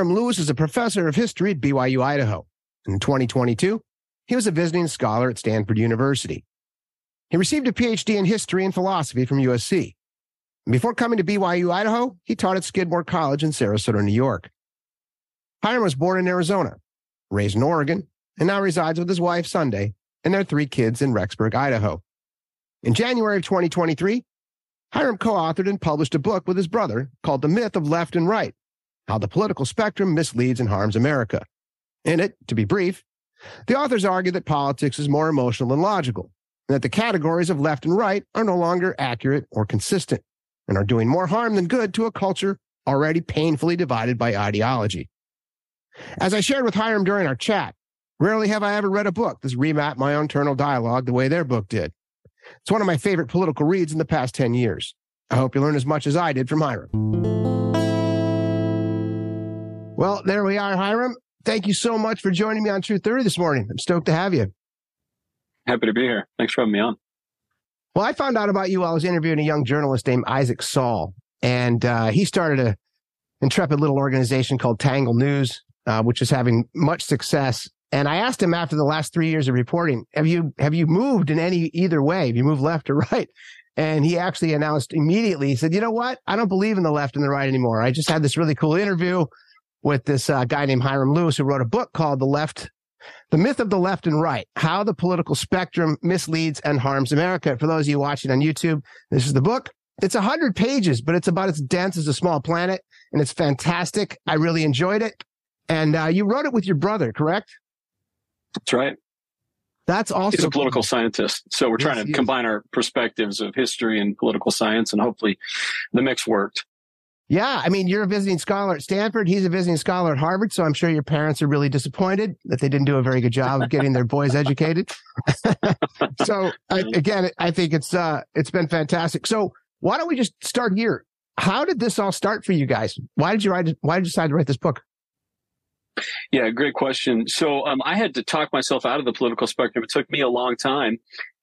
Hyrum Lewis is a professor of history at BYU Idaho. In 2022, he was a visiting scholar at Stanford University. He received a PhD in history and philosophy from USC. Before coming to BYU Idaho, he taught at Skidmore College in Saratoga, New York. Hyrum was born in Arizona, raised in Oregon, and now resides with his wife, Sunday, and their three kids in Rexburg, Idaho. In January of 2023, Hyrum co authored and published a book with his brother called The Myth of Left and Right How the Political Spectrum Misleads and Harms America. In it, to be brief, the authors argue that politics is more emotional than logical, and that the categories of left and right are no longer accurate or consistent, and are doing more harm than good to a culture already painfully divided by ideology. As I shared with Hyrum during our chat, rarely have I ever read a book that's remapped my internal dialogue the way their book did. It's one of my favorite political reads in the past 10 years. I hope you learn as much as I did from Hyrum. Well, there we are, Hyrum. Thank you so much for joining me on True Theory this morning. I'm stoked to have you. Happy to be here. Thanks for having me on. Well, I found out about you while I was interviewing a young journalist named Isaac Saul, and uh, he started a intrepid little organization called Tangle News, uh, which is having much success. And I asked him after the last three years of reporting, have you have you moved in any either way? Have you moved left or right? And he actually announced immediately, he said, you know what? I don't believe in the left and the right anymore. I just had this really cool interview with this uh, guy named Hyrum Lewis who wrote a book called The Left, The Myth of the Left and Right, How the Political Spectrum Misleads and Harms America. For those of you watching on YouTube, this is the book. It's a hundred pages, but it's about as dense as a small planet and it's fantastic. I really enjoyed it. And uh, you wrote it with your brother, correct? That's right. That's also he's a political scientist. So we're trying to combine our perspectives of history and political science, and hopefully the mix worked. Yeah, I mean, you're a visiting scholar at Stanford. He's a visiting scholar at Harvard. So I'm sure your parents are really disappointed that they didn't do a very good job of getting their boys educated. so I, again, I think it's uh, it's been fantastic. So why don't we just start here? How did this all start for you guys? Why did you write? Why did you decide to write this book? Yeah, great question. So um, I had to talk myself out of the political spectrum. It took me a long time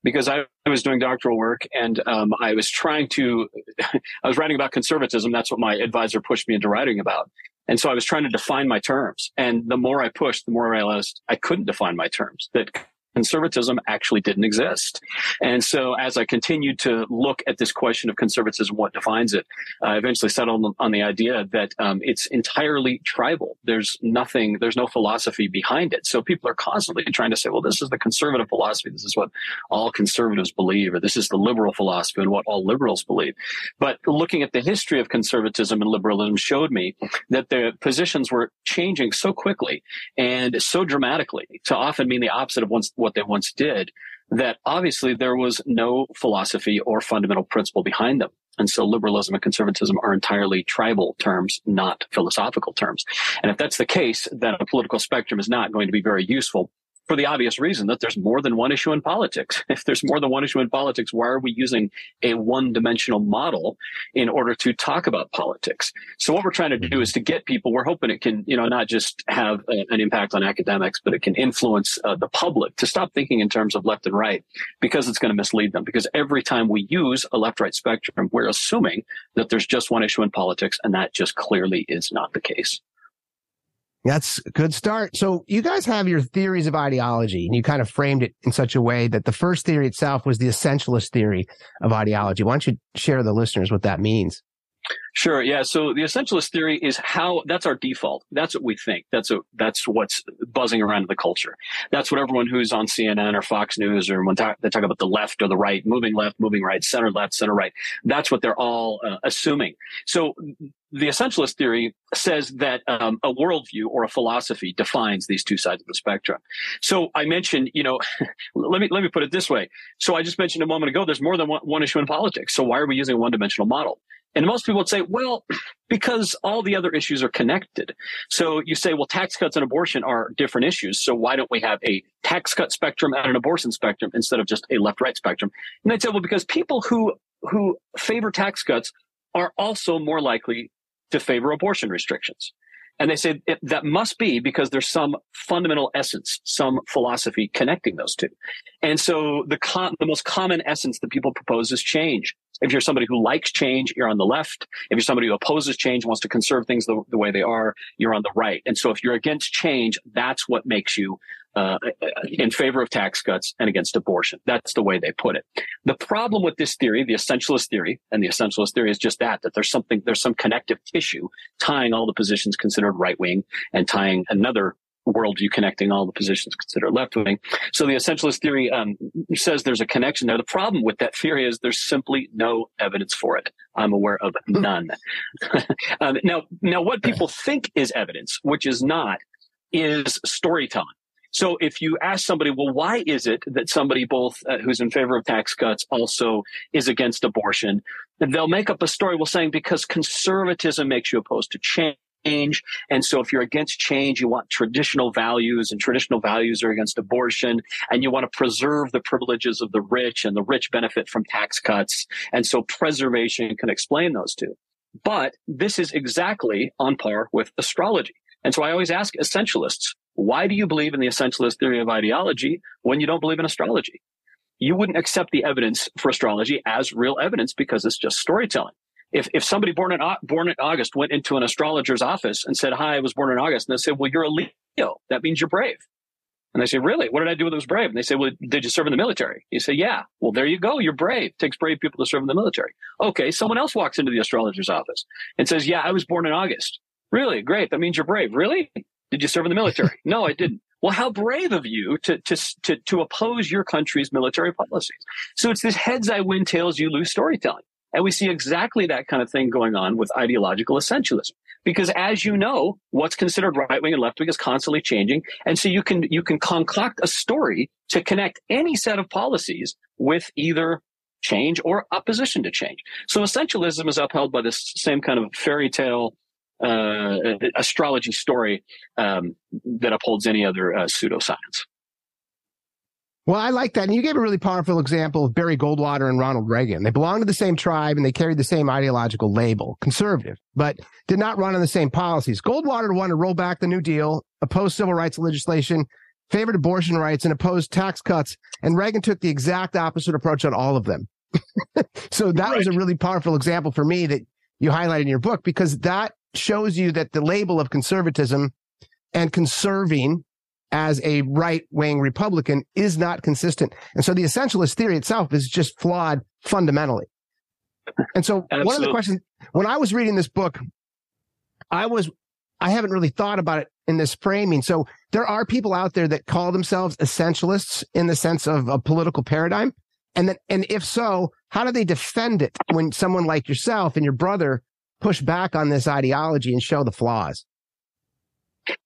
because I, was doing doctoral work and um, I was trying to, I was writing about conservatism. That's what my advisor pushed me into writing about. And so I was trying to define my terms. And the more I pushed, the more I realized I couldn't define my terms, that conservatism actually didn't exist. And so as I continued to look at this question of conservatism, what defines it, I eventually settled on the idea that um, it's entirely tribal. There's nothing, there's no philosophy behind it. So people are constantly trying to say, well, this is the conservative philosophy. This is what all conservatives believe, or this is the liberal philosophy and what all liberals believe. But looking at the history of conservatism and liberalism showed me that the positions were changing so quickly and so dramatically to often mean the opposite of what what they once did, that obviously there was no philosophy or fundamental principle behind them. And so liberalism and conservatism are entirely tribal terms, not philosophical terms. And if that's the case, then a political spectrum is not going to be very useful for the obvious reason that there's more than one issue in politics. If there's more than one issue in politics, why are we using a one dimensional model in order to talk about politics? So what we're trying to do is to get people, we're hoping it can, you know, not just have a, an impact on academics, but it can influence uh, the public to stop thinking in terms of left and right because it's going to mislead them. Because every time we use a left right spectrum, we're assuming that there's just one issue in politics and that just clearly is not the case. That's a good start. So you guys have your theories of ideology and you kind of framed it in such a way that the first theory itself was the essentialist theory of ideology. Why don't you share the listeners what that means? Sure. Yeah. So the essentialist theory is how that's our default. That's what we think. That's a, that's what's buzzing around in the culture. That's what everyone who's on CNN or Fox News or when they talk about the left or the right, moving left, moving right, center left, center right. That's what they're all uh, assuming. So the essentialist theory says that um, a worldview or a philosophy defines these two sides of the spectrum. So I mentioned, you know, let me let me put it this way. So I just mentioned a moment ago, there's more than one, one issue in politics. So why are we using a one-dimensional model? And most people would say, well, because all the other issues are connected. So you say, well, tax cuts and abortion are different issues. So why don't we have a tax cut spectrum and an abortion spectrum instead of just a left right spectrum? And they'd say, well, because people who, who favor tax cuts are also more likely to favor abortion restrictions. And they say that must be because there's some fundamental essence, some philosophy connecting those two. And so the the most common essence that people propose is change. If you're somebody who likes change, you're on the left. If you're somebody who opposes change, wants to conserve things the, the way they are, you're on the right. And so if you're against change, that's what makes you uh, in favor of tax cuts and against abortion. That's the way they put it. The problem with this theory, the essentialist theory, and the essentialist theory is just that, that there's something, there's some connective tissue tying all the positions considered right wing and tying another worldview connecting all the positions considered left wing. So the essentialist theory um, says there's a connection there. The problem with that theory is there's simply no evidence for it. I'm aware of hmm. none. um, now, now what people think is evidence, which is not, is storytelling. So if you ask somebody, well, why is it that somebody both uh, who's in favor of tax cuts also is against abortion? They'll make up a story, well, saying because conservatism makes you opposed to change. And so if you're against change, you want traditional values and traditional values are against abortion and you want to preserve the privileges of the rich and the rich benefit from tax cuts. And so preservation can explain those two. But this is exactly on par with astrology. And so I always ask essentialists, why do you believe in the essentialist theory of ideology when you don't believe in astrology? You wouldn't accept the evidence for astrology as real evidence because it's just storytelling if, if somebody born in, born in August went into an astrologer's office and said, hi, I was born in August, and they said, well, you're a Leo. That means you're brave. And they say, really? What did I do that was brave? And they say, well, did you serve in the military? You say, yeah. Well, there you go. You're brave. It takes brave people to serve in the military. Okay. Someone else walks into the astrologer's office and says, yeah, I was born in August. Really? Great. That means you're brave. Really? Did you serve in the military? no, I didn't. Well, how brave of you to, to, to, to oppose your country's military policies. So it's this heads I win, tails you lose storytelling. And we see exactly that kind of thing going on with ideological essentialism. Because as you know, what's considered right wing and left wing is constantly changing. And so you can, you can concoct a story to connect any set of policies with either change or opposition to change. So essentialism is upheld by this same kind of fairy tale uh, astrology story um, that upholds any other uh, pseudoscience. Well, I like that. And you gave a really powerful example of Barry Goldwater and Ronald Reagan. They belonged to the same tribe and they carried the same ideological label, conservative, but did not run on the same policies. Goldwater wanted to roll back the New Deal, oppose civil rights legislation, favored abortion rights, and opposed tax cuts. And Reagan took the exact opposite approach on all of them. so that right. was a really powerful example for me that you highlighted in your book because that shows you that the label of conservatism and conserving as a right wing Republican is not consistent. And so the essentialist theory itself is just flawed fundamentally. And so Absolutely. one of the questions, when I was reading this book, I was, I haven't really thought about it in this framing. So there are people out there that call themselves essentialists in the sense of a political paradigm. And then, and if so, how do they defend it when someone like yourself and your brother push back on this ideology and show the flaws?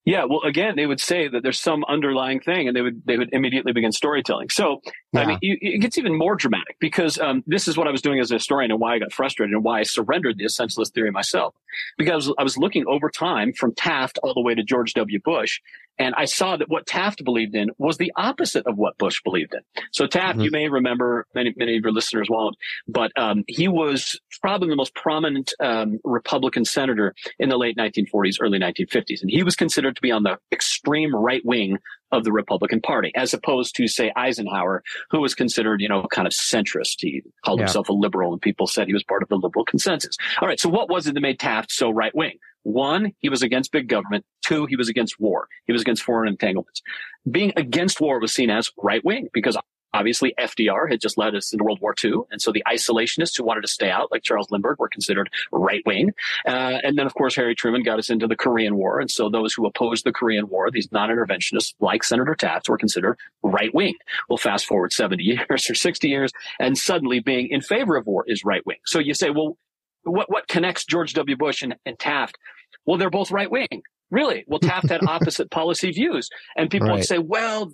Yeah, well, again, they would say that there's some underlying thing, and they would they would immediately begin storytelling. So, yeah. I mean, it gets even more dramatic because um, this is what I was doing as a historian, and why I got frustrated, and why I surrendered the essentialist theory myself, because I was looking over time from Taft all the way to George W. Bush, and I saw that what Taft believed in was the opposite of what Bush believed in. So Taft, mm-hmm. you may remember, many, many of your listeners won't, but um, he was probably the most prominent um, Republican senator in the late 1940s, early 1950s. And he was considered to be on the extreme right wing of the Republican Party, as opposed to, say, Eisenhower, who was considered, you know, kind of centrist. He called yeah. himself a liberal, and people said he was part of the liberal consensus. All right, so what was it that made Taft so right wing? One, he was against big government. Two, he was against war. He was against foreign entanglements. Being against war was seen as right wing because obviously FDR had just led us into World War II. And so the isolationists who wanted to stay out, like Charles Lindbergh, were considered right wing. Uh, and then, of course, Harry Truman got us into the Korean War. And so those who opposed the Korean War, these non-interventionists like Senator Taft, were considered right wing. Well, fast forward 70 years or 60 years, and suddenly being in favor of war is right wing. So you say, well, what, what connects George W. Bush and, and Taft? Well, they're both right wing. Really? Well, Taft had opposite policy views. And people right. would say, well,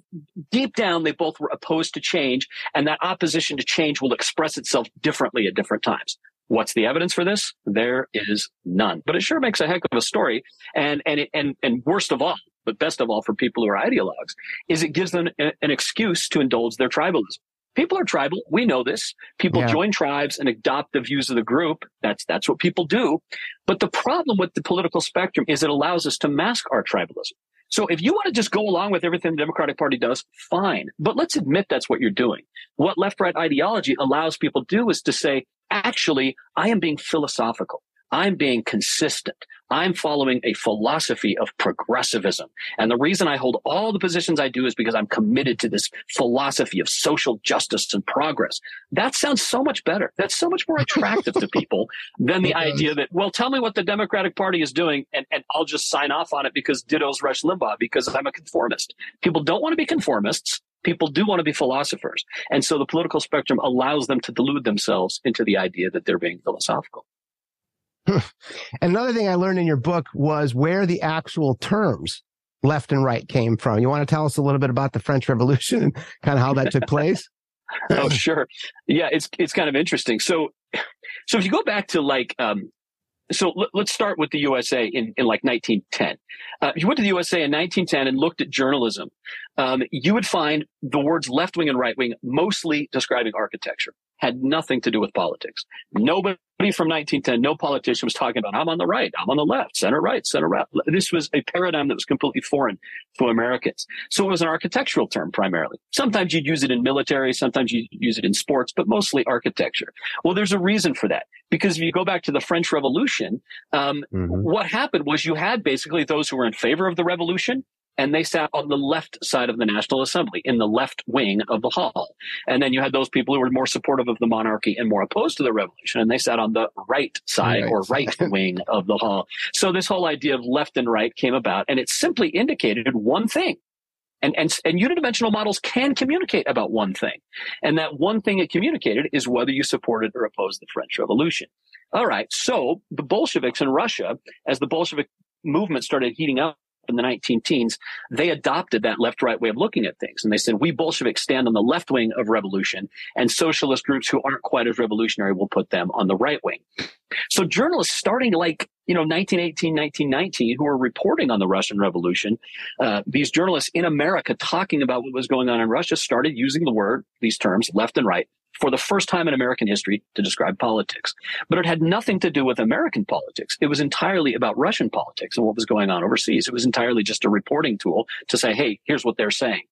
deep down, they both were opposed to change, and that opposition to change will express itself differently at different times. What's the evidence for this? There is none. But it sure makes a heck of a story. And, and, it, and, and worst of all, but best of all for people who are ideologues, is it gives them an excuse to indulge their tribalism. People are tribal. We know this. People yeah. join tribes and adopt the views of the group. That's, that's what people do. But the problem with the political spectrum is it allows us to mask our tribalism. So if you want to just go along with everything the Democratic Party does, fine. But let's admit that's what you're doing. What left right ideology allows people to do is to say, actually, I am being philosophical. I'm being consistent. I'm following a philosophy of progressivism. And the reason I hold all the positions I do is because I'm committed to this philosophy of social justice and progress. That sounds so much better. That's so much more attractive to people than the idea that, well, tell me what the Democratic Party is doing and, and I'll just sign off on it because ditto's Rush Limbaugh because I'm a conformist. People don't want to be conformists. People do want to be philosophers. And so the political spectrum allows them to delude themselves into the idea that they're being philosophical. Another thing I learned in your book was where the actual terms left and right came from. You want to tell us a little bit about the French Revolution and kind of how that took place? oh, sure. Yeah, it's it's kind of interesting. So, so if you go back to like, um, so let, us start with the USA in, in like 1910. Uh, if you went to the USA in 1910 and looked at journalism, um, you would find the words left wing and right wing mostly describing architecture had nothing to do with politics. Nobody from 1910, no politician was talking about, I'm on the right, I'm on the left, center right, center left. This was a paradigm that was completely foreign to Americans. So it was an architectural term primarily. Sometimes you'd use it in military, sometimes you'd use it in sports, but mostly architecture. Well, there's a reason for that. Because if you go back to the French Revolution, um, mm-hmm. what happened was you had basically those who were in favor of the revolution and they sat on the left side of the National Assembly in the left wing of the hall. And then you had those people who were more supportive of the monarchy and more opposed to the revolution, and they sat on the right side right. or right wing of the hall. So this whole idea of left and right came about, and it simply indicated one thing. And, and, and unidimensional models can communicate about one thing. And that one thing it communicated is whether you supported or opposed the French Revolution. All right. So the Bolsheviks in Russia, as the Bolshevik movement started heating up in the 19 teens, they adopted that left right way of looking at things. And they said, we Bolsheviks stand on the left wing of revolution, and socialist groups who aren't quite as revolutionary will put them on the right wing. So journalists starting like, you know, 1918, 1919, who were reporting on the Russian Revolution, uh, these journalists in America talking about what was going on in Russia started using the word, these terms, left and right, for the first time in American history to describe politics. But it had nothing to do with American politics. It was entirely about Russian politics and what was going on overseas. It was entirely just a reporting tool to say, hey, here's what they're saying.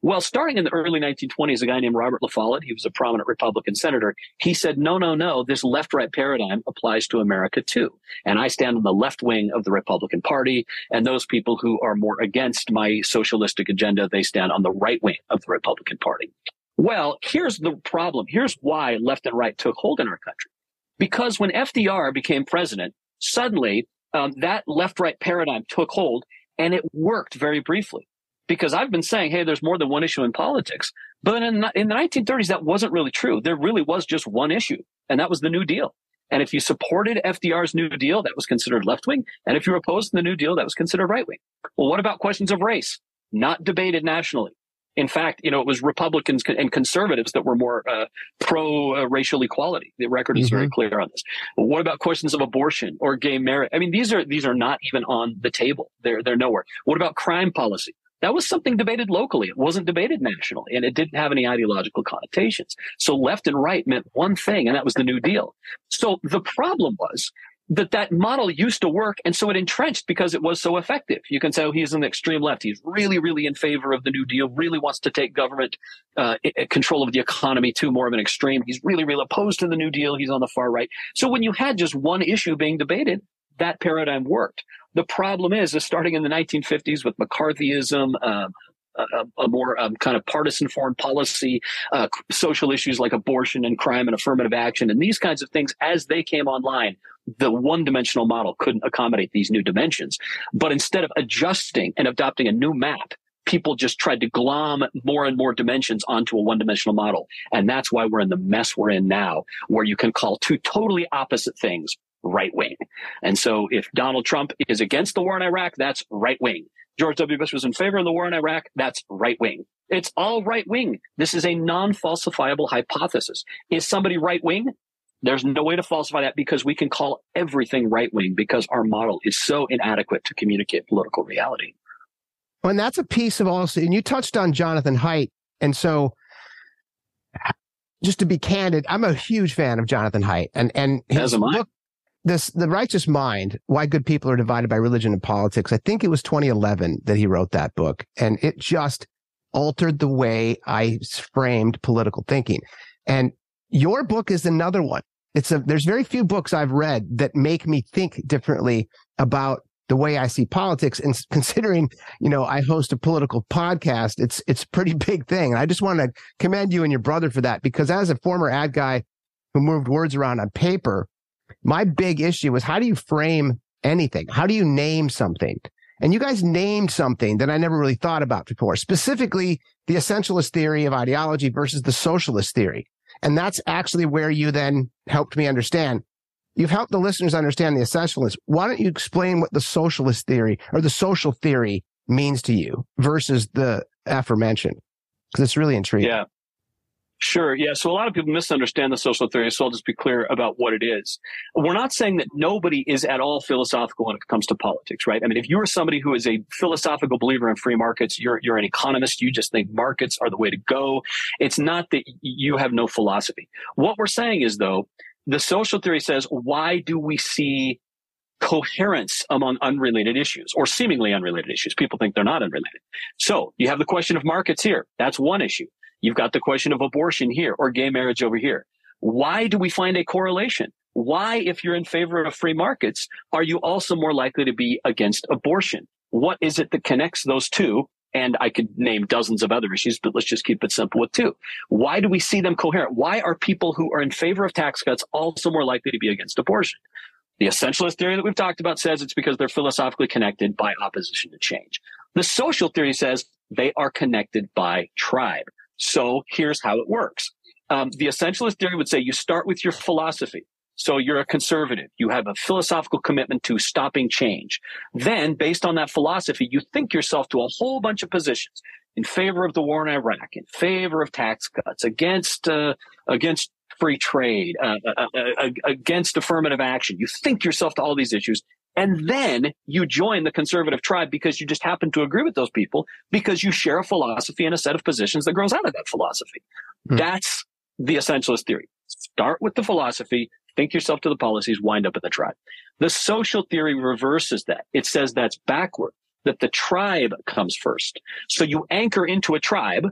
Well, starting in the early 1920s, a guy named Robert La Follette, he was a prominent Republican senator, he said, no, no, no, this left right paradigm applies to America too. And I stand on the left wing of the Republican Party. And those people who are more against my socialistic agenda, they stand on the right wing of the Republican Party. Well, here's the problem. Here's why left and right took hold in our country. Because when FDR became president, suddenly um, that left right paradigm took hold and it worked very briefly. Because I've been saying, hey, there's more than one issue in politics. But in, in the 1930s, that wasn't really true. There really was just one issue, and that was the New Deal. And if you supported FDR's New Deal, that was considered left wing. And if you opposed the New Deal, that was considered right wing. Well, what about questions of race? Not debated nationally. In fact, you know, it was Republicans and conservatives that were more uh, pro uh, racial equality. The record is mm-hmm. very clear on this. what about questions of abortion or gay marriage? I mean, these are these are not even on the table. They're they're nowhere. What about crime policy? That was something debated locally. It wasn't debated nationally, and it didn't have any ideological connotations. So left and right meant one thing, and that was the New Deal. So the problem was that that model used to work and so it entrenched because it was so effective. You can say oh he's the extreme left. He's really really in favor of the new deal really wants to take government uh, control of the economy to more of an extreme. He's really really opposed to the new deal. He's on the far right. So when you had just one issue being debated that paradigm worked. The problem is, is starting in the 1950s with McCarthyism, um, a, a more um, kind of partisan foreign policy, uh, social issues like abortion and crime and affirmative action and these kinds of things as they came online. The one dimensional model couldn't accommodate these new dimensions. But instead of adjusting and adopting a new map, people just tried to glom more and more dimensions onto a one dimensional model. And that's why we're in the mess we're in now, where you can call two totally opposite things right wing. And so if Donald Trump is against the war in Iraq, that's right wing. George W. Bush was in favor of the war in Iraq, that's right wing. It's all right wing. This is a non falsifiable hypothesis. Is somebody right wing? There's no way to falsify that because we can call everything right wing because our model is so inadequate to communicate political reality. Well, and that's a piece of also, and you touched on Jonathan Haidt. And so, just to be candid, I'm a huge fan of Jonathan Haidt. And, and his look, this the righteous mind why good people are divided by religion and politics i think it was 2011 that he wrote that book and it just altered the way i framed political thinking and your book is another one it's a, there's very few books I've read that make me think differently about the way I see politics. And considering, you know, I host a political podcast, it's, it's a pretty big thing. And I just want to commend you and your brother for that because as a former ad guy who moved words around on paper, my big issue was how do you frame anything? How do you name something? And you guys named something that I never really thought about before, specifically the essentialist theory of ideology versus the socialist theory. And that's actually where you then helped me understand. You've helped the listeners understand the essentialist. Why don't you explain what the socialist theory or the social theory means to you versus the aforementioned? Because it's really intriguing. Yeah. Sure. Yeah. So a lot of people misunderstand the social theory. So I'll just be clear about what it is. We're not saying that nobody is at all philosophical when it comes to politics, right? I mean, if you're somebody who is a philosophical believer in free markets, you're, you're an economist. You just think markets are the way to go. It's not that you have no philosophy. What we're saying is though, the social theory says, why do we see coherence among unrelated issues or seemingly unrelated issues? People think they're not unrelated. So you have the question of markets here. That's one issue. You've got the question of abortion here or gay marriage over here. Why do we find a correlation? Why, if you're in favor of free markets, are you also more likely to be against abortion? What is it that connects those two? And I could name dozens of other issues, but let's just keep it simple with two. Why do we see them coherent? Why are people who are in favor of tax cuts also more likely to be against abortion? The essentialist theory that we've talked about says it's because they're philosophically connected by opposition to change. The social theory says they are connected by tribe. So here's how it works. Um, the essentialist theory would say you start with your philosophy. So you're a conservative. You have a philosophical commitment to stopping change. Then, based on that philosophy, you think yourself to a whole bunch of positions in favor of the war in Iraq, in favor of tax cuts, against uh, against free trade, uh, uh, uh, uh against affirmative action. You think yourself to all these issues, and then you join the conservative tribe because you just happen to agree with those people because you share a philosophy and a set of positions that grows out of that philosophy. Hmm. That's the essentialist theory. Start with the philosophy, think yourself to the policies, wind up in the tribe. The social theory reverses that. It says that's backward, that the tribe comes first. So you anchor into a tribe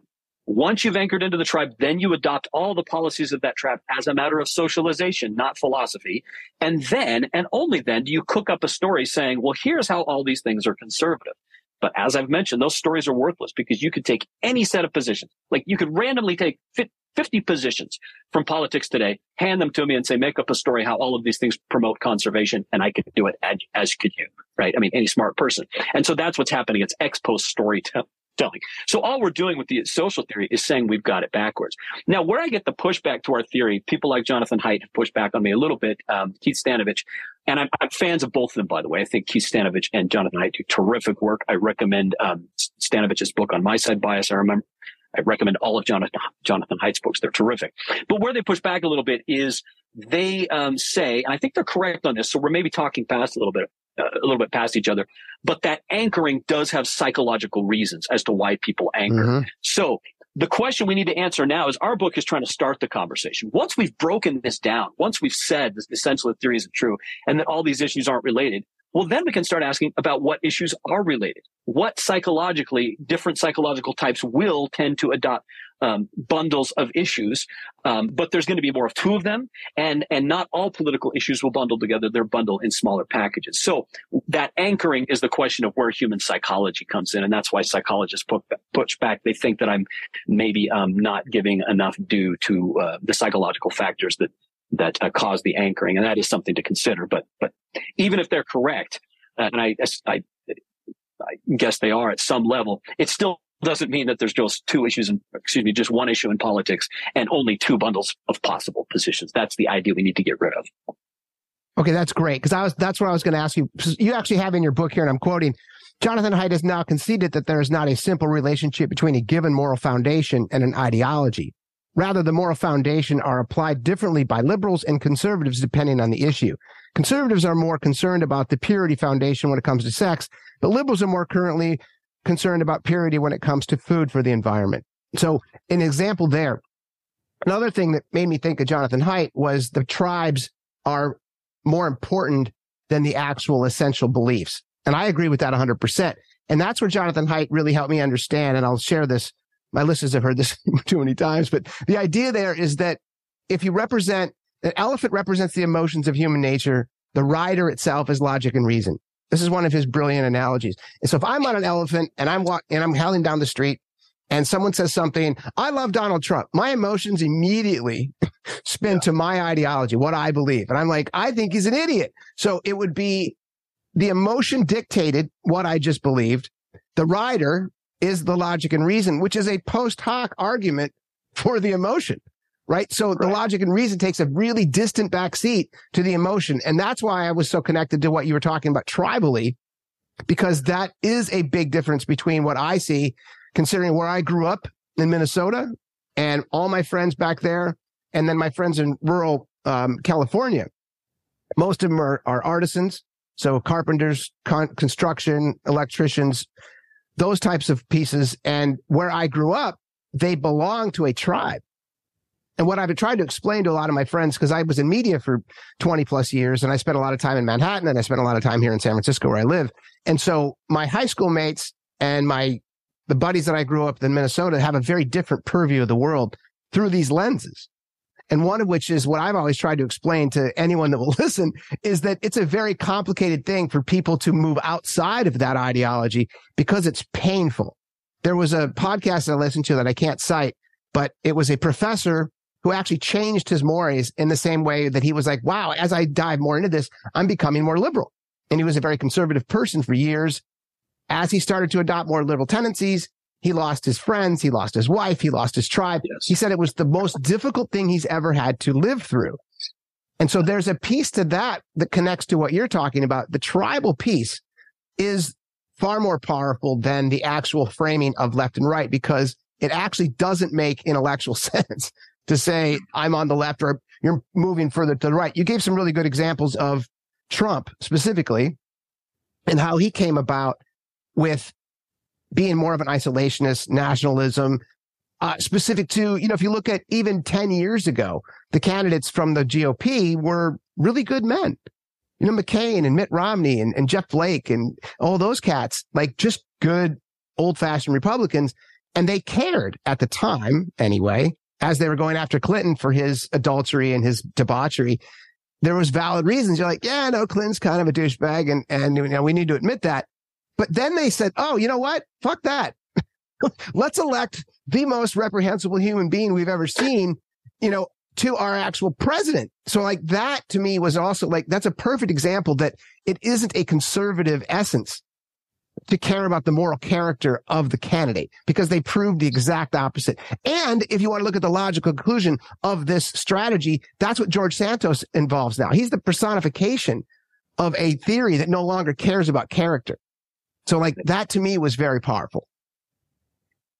once you've anchored into the tribe, then you adopt all the policies of that tribe as a matter of socialization, not philosophy. And then, and only then, do you cook up a story saying, well, here's how all these things are conservative. But as I've mentioned, those stories are worthless because you could take any set of positions. Like you could randomly take 50 positions from politics today, hand them to me and say, make up a story how all of these things promote conservation. And I could do it as, as could you, right? I mean, any smart person. And so that's what's happening. It's ex post storytelling So all we're doing with the social theory is saying we've got it backwards. Now, where I get the pushback to our theory, people like Jonathan Haidt have pushed back on me a little bit, um, Keith Stanovich, and I'm, I'm, fans of both of them, by the way. I think Keith Stanovich and Jonathan Haidt do terrific work. I recommend um, Stanovich's book on my side bias. I remember. I recommend all of Jonathan, Jonathan Haidt's books. They're terrific. But where they push back a little bit is they um, say, and I think they're correct on this, so we're maybe talking past a little bit a little bit past each other. But that anchoring does have psychological reasons as to why people anchor. Mm-hmm. So the question we need to answer now is our book is trying to start the conversation. Once we've broken this down, once we've said this essential theory isn't true and that all these issues aren't related, well, then we can start asking about what issues are related. What psychologically, different psychological types will tend to adopt um, bundles of issues, um, but there's going to be more of two of them, and and not all political issues will bundle together. They're bundled in smaller packages. So that anchoring is the question of where human psychology comes in, and that's why psychologists put, push back. They think that I'm maybe um, not giving enough due to uh, the psychological factors that that uh, cause the anchoring, and that is something to consider. But but even if they're correct, uh, and I, I I guess they are at some level, it's still doesn't mean that there's just two issues and excuse me, just one issue in politics and only two bundles of possible positions. That's the idea we need to get rid of. Okay, that's great because I was that's what I was going to ask you. You actually have in your book here, and I'm quoting. Jonathan Haidt has now conceded that there is not a simple relationship between a given moral foundation and an ideology. Rather, the moral foundation are applied differently by liberals and conservatives depending on the issue. Conservatives are more concerned about the purity foundation when it comes to sex, but liberals are more currently concerned about purity when it comes to food for the environment. So an example there. Another thing that made me think of Jonathan Haidt was the tribes are more important than the actual essential beliefs. And I agree with that 100%. And that's where Jonathan Haidt really helped me understand. And I'll share this my listeners have heard this too many times, but the idea there is that if you represent an elephant represents the emotions of human nature. The rider itself is logic and reason. This is one of his brilliant analogies. And so if I'm on an elephant and I'm walking and I'm howling down the street and someone says something, I love Donald Trump, my emotions immediately spin yeah. to my ideology, what I believe. And I'm like, I think he's an idiot. So it would be the emotion dictated what I just believed. The rider is the logic and reason, which is a post hoc argument for the emotion right? So right. the logic and reason takes a really distant backseat to the emotion. And that's why I was so connected to what you were talking about tribally, because that is a big difference between what I see, considering where I grew up in Minnesota and all my friends back there, and then my friends in rural um, California. Most of them are, are artisans. So carpenters, con- construction, electricians, those types of pieces. And where I grew up, they belong to a tribe. And what I've been trying to explain to a lot of my friends, because I was in media for 20 plus years and I spent a lot of time in Manhattan and I spent a lot of time here in San Francisco where I live. And so my high school mates and my, the buddies that I grew up in Minnesota have a very different purview of the world through these lenses. And one of which is what I've always tried to explain to anyone that will listen is that it's a very complicated thing for people to move outside of that ideology because it's painful. There was a podcast I listened to that I can't cite, but it was a professor who actually changed his mores in the same way that he was like, wow, as I dive more into this, I'm becoming more liberal. And he was a very conservative person for years. As he started to adopt more liberal tendencies, he lost his friends. He lost his wife. He lost his tribe. Yes. He said it was the most difficult thing he's ever had to live through. And so there's a piece to that that connects to what you're talking about. The tribal piece is far more powerful than the actual framing of left and right because it actually doesn't make intellectual sense to say I'm on the left or you're moving further to the right. You gave some really good examples of Trump specifically and how he came about with being more of an isolationist nationalism, uh, specific to, you know, if you look at even 10 years ago, the candidates from the GOP were really good men. You know, McCain and Mitt Romney and, and Jeff Flake and all those cats, like just good old fashioned Republicans. And they cared at the time anyway as they were going after Clinton for his adultery and his debauchery, there was valid reasons. You're like, yeah, no, Clinton's kind of a douchebag and, and, you know, we need to admit that. But then they said, oh, you know what? Fuck that. Let's elect the most reprehensible human being we've ever seen, you know, to our actual president. So like that to me was also like, that's a perfect example that it isn't a conservative essence to care about the moral character of the candidate because they proved the exact opposite. And if you want to look at the logical conclusion of this strategy, that's what George Santos involves now. He's the personification of a theory that no longer cares about character. So like that to me was very powerful.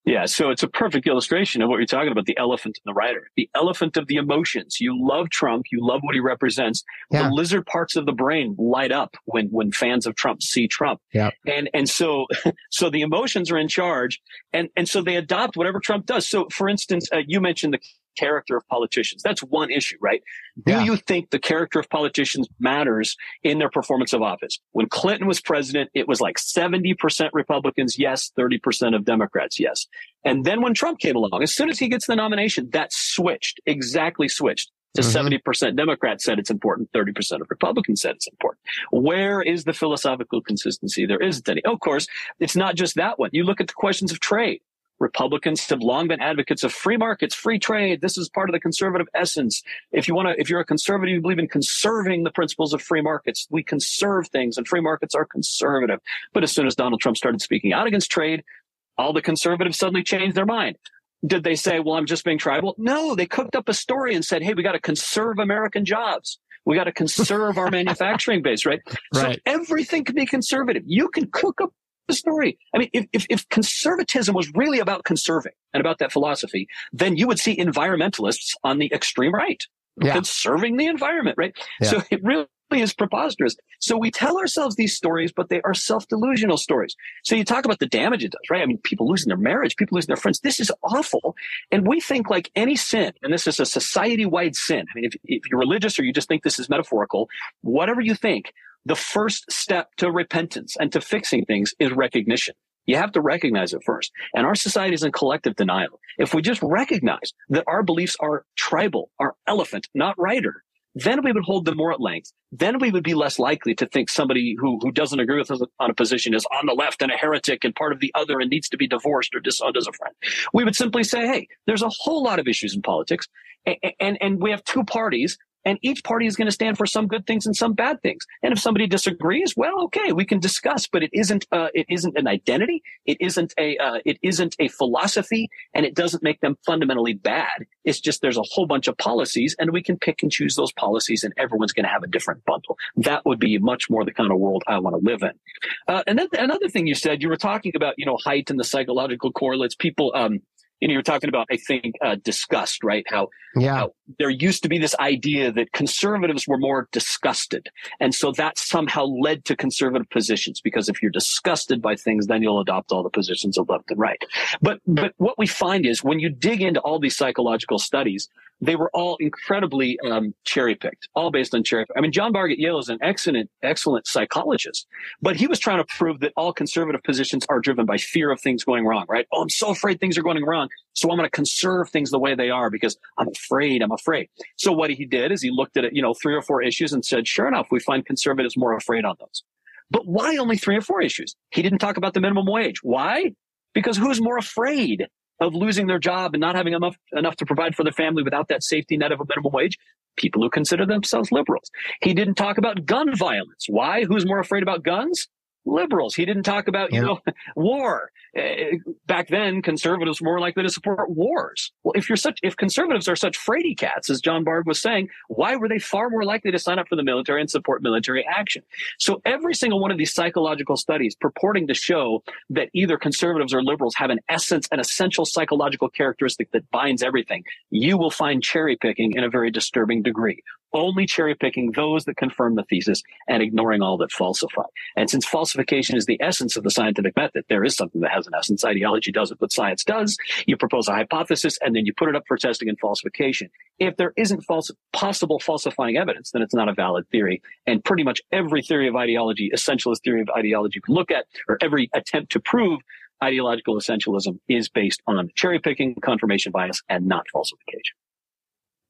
Yeah, so it's a perfect illustration of what you're talking about the elephant and the rider, the elephant of the emotions. You love Trump, you love what he represents. Yeah. The lizard parts of the brain light up when when fans of Trump see Trump. Yeah. And and so so the emotions are in charge and and so they adopt whatever Trump does. So for instance, uh, you mentioned the character of politicians. That's one issue, right? Yeah. Do you think the character of politicians matters in their performance of office? When Clinton was president, it was like 70% Republicans, yes, 30% of Democrats, yes. And then when Trump came along, as soon as he gets the nomination, that switched, exactly switched to mm-hmm. 70% Democrats said it's important, 30% of Republicans said it's important. Where is the philosophical consistency? There isn't any. of course, it's not just that one. You look at the questions of trade. Republicans have long been advocates of free markets, free trade. This is part of the conservative essence. If you want to, if you're a conservative, you believe in conserving the principles of free markets. We conserve things and free markets are conservative. But as soon as Donald Trump started speaking out against trade, all the conservatives suddenly changed their mind. Did they say, well, I'm just being tribal? No, they cooked up a story and said, hey, we got to conserve American jobs. We got to conserve our manufacturing base, right? right? So everything can be conservative. You can cook up the story. I mean, if, if, if, conservatism was really about conserving and about that philosophy, then you would see environmentalists on the extreme right, yeah. conserving the environment, right? Yeah. So it really is preposterous. So we tell ourselves these stories, but they are self-delusional stories. So you talk about the damage it does, right? I mean, people losing their marriage, people losing their friends. This is awful. And we think like any sin, and this is a society-wide sin. I mean, if, if you're religious or you just think this is metaphorical, whatever you think, the first step to repentance and to fixing things is recognition. You have to recognize it first. And our society is in collective denial. If we just recognize that our beliefs are tribal, are elephant, not rider, then we would hold them more at length. Then we would be less likely to think somebody who, who doesn't agree with us on a position is on the left and a heretic and part of the other and needs to be divorced or disowned as a friend. We would simply say, hey, there's a whole lot of issues in politics and, and, and we have two parties and each party is going to stand for some good things and some bad things. And if somebody disagrees, well, okay, we can discuss, but it isn't, uh, it isn't an identity. It isn't a, uh, it isn't a philosophy and it doesn't make them fundamentally bad. It's just there's a whole bunch of policies and we can pick and choose those policies and everyone's going to have a different bundle. That would be much more the kind of world I want to live in. Uh, and then another thing you said, you were talking about, you know, Haidt and the psychological correlates. People, um, you know, you're talking about, I think, uh, disgust, right? How, yeah. How there used to be this idea that conservatives were more disgusted. And so that somehow led to conservative positions because if you're disgusted by things, then you'll adopt all the positions of left and right. But, but what we find is when you dig into all these psychological studies, they were all incredibly um, cherry picked, all based on cherry. I mean, John Bargh at Yale is an excellent, excellent psychologist, but he was trying to prove that all conservative positions are driven by fear of things going wrong, right? Oh, I'm so afraid things are going wrong. So I'm going to conserve things the way they are because I'm afraid, I'm afraid. So what he did is he looked at it, you know, three or four issues and said, sure enough, we find conservatives more afraid on those. But why only three or four issues? He didn't talk about the minimum wage. Why? Because who's more afraid of losing their job and not having enough enough to provide for their family without that safety net of a minimum wage people who consider themselves liberals he didn't talk about gun violence why who's more afraid about guns liberals. He didn't talk about, you know, war. Uh, back then, conservatives were more likely to support wars. Well, if you're such, if conservatives are such fraidy cats, as John Bargh was saying, why were they far more likely to sign up for the military and support military action? So every single one of these psychological studies purporting to show that either conservatives or liberals have an essence, an essential psychological characteristic that binds everything, you will find cherry picking in a very disturbing degree only cherry picking those that confirm the thesis and ignoring all that falsify. And since falsification is the essence of the scientific method, there is something that has an essence. Ideology doesn't, but science does. You propose a hypothesis and then you put it up for testing and falsification. If there isn't false, possible falsifying evidence, then it's not a valid theory. And pretty much every theory of ideology, essentialist theory of ideology you can look at, or every attempt to prove ideological essentialism is based on cherry picking, confirmation bias, and not falsification.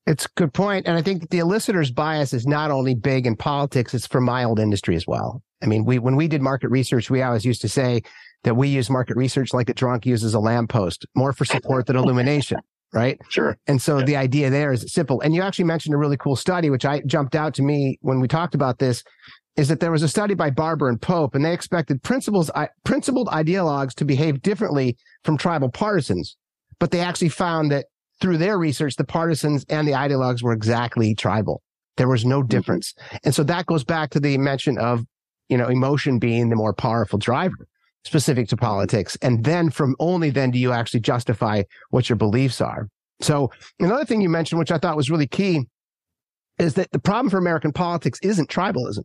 It's a good point. And I think the elicitor's bias is not only big in politics, it's for my old industry as well. I mean, we, when we did market research, we always used to say that we use market research like a drunk uses a lamppost, more for support than illumination. Right. Sure. And so yeah. the idea there is simple. And you actually mentioned a really cool study, which I jumped out to me when we talked about this, is that there was a study by Barber and Pope, and they expected principles, principled ideologues to behave differently from tribal partisans. But they actually found that through their research, the partisans and the ideologues were exactly tribal. There was no mm-hmm. difference. Mm-hmm. And so that goes back to the mention of, you know, emotion being the more powerful driver specific to politics. And then from only then do you actually justify what your beliefs are. So another thing you mentioned, which I thought was really key, is that the problem for American politics isn't tribalism.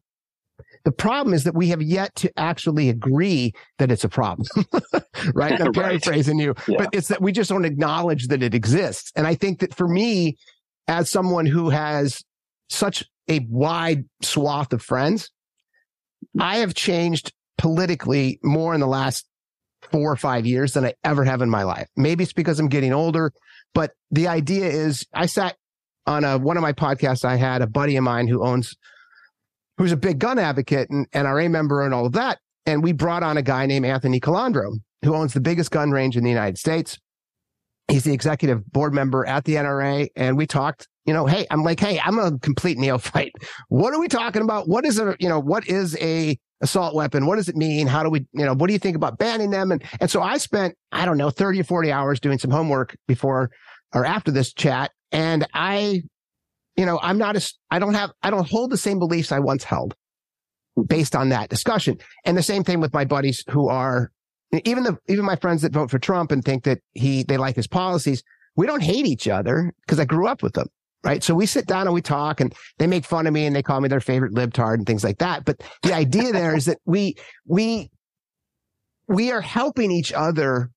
The problem is that we have yet to actually agree that it's a problem, right? I'm paraphrasing you, yeah. but it's that we just don't acknowledge that it exists. And I think that for me, as someone who has such a wide swath of friends, I have changed politically more in the last four or five years than I ever have in my life. Maybe it's because I'm getting older, but the idea is I sat on a, one of my podcasts. I had a buddy of mine who owns who's a big gun advocate and NRA member and all of that. And we brought on a guy named Anthony Calandro, who owns the biggest gun range in the United States. He's the executive board member at the NRA. And we talked, you know, hey, I'm like, hey, I'm a complete neophyte. What are we talking about? What is a, you know, what is a assault weapon? What does it mean? How do we, you know, what do you think about banning them? And, and so I spent, I don't know, 30 or 40 hours doing some homework before or after this chat. And I you know, I'm not as, I don't have, I don't hold the same beliefs I once held based on that discussion. And the same thing with my buddies who are, even the, even my friends that vote for Trump and think that he, they like his policies. We don't hate each other because I grew up with them. Right. So we sit down and we talk and they make fun of me and they call me their favorite libtard and things like that. But the idea there is that we, we, we are helping each other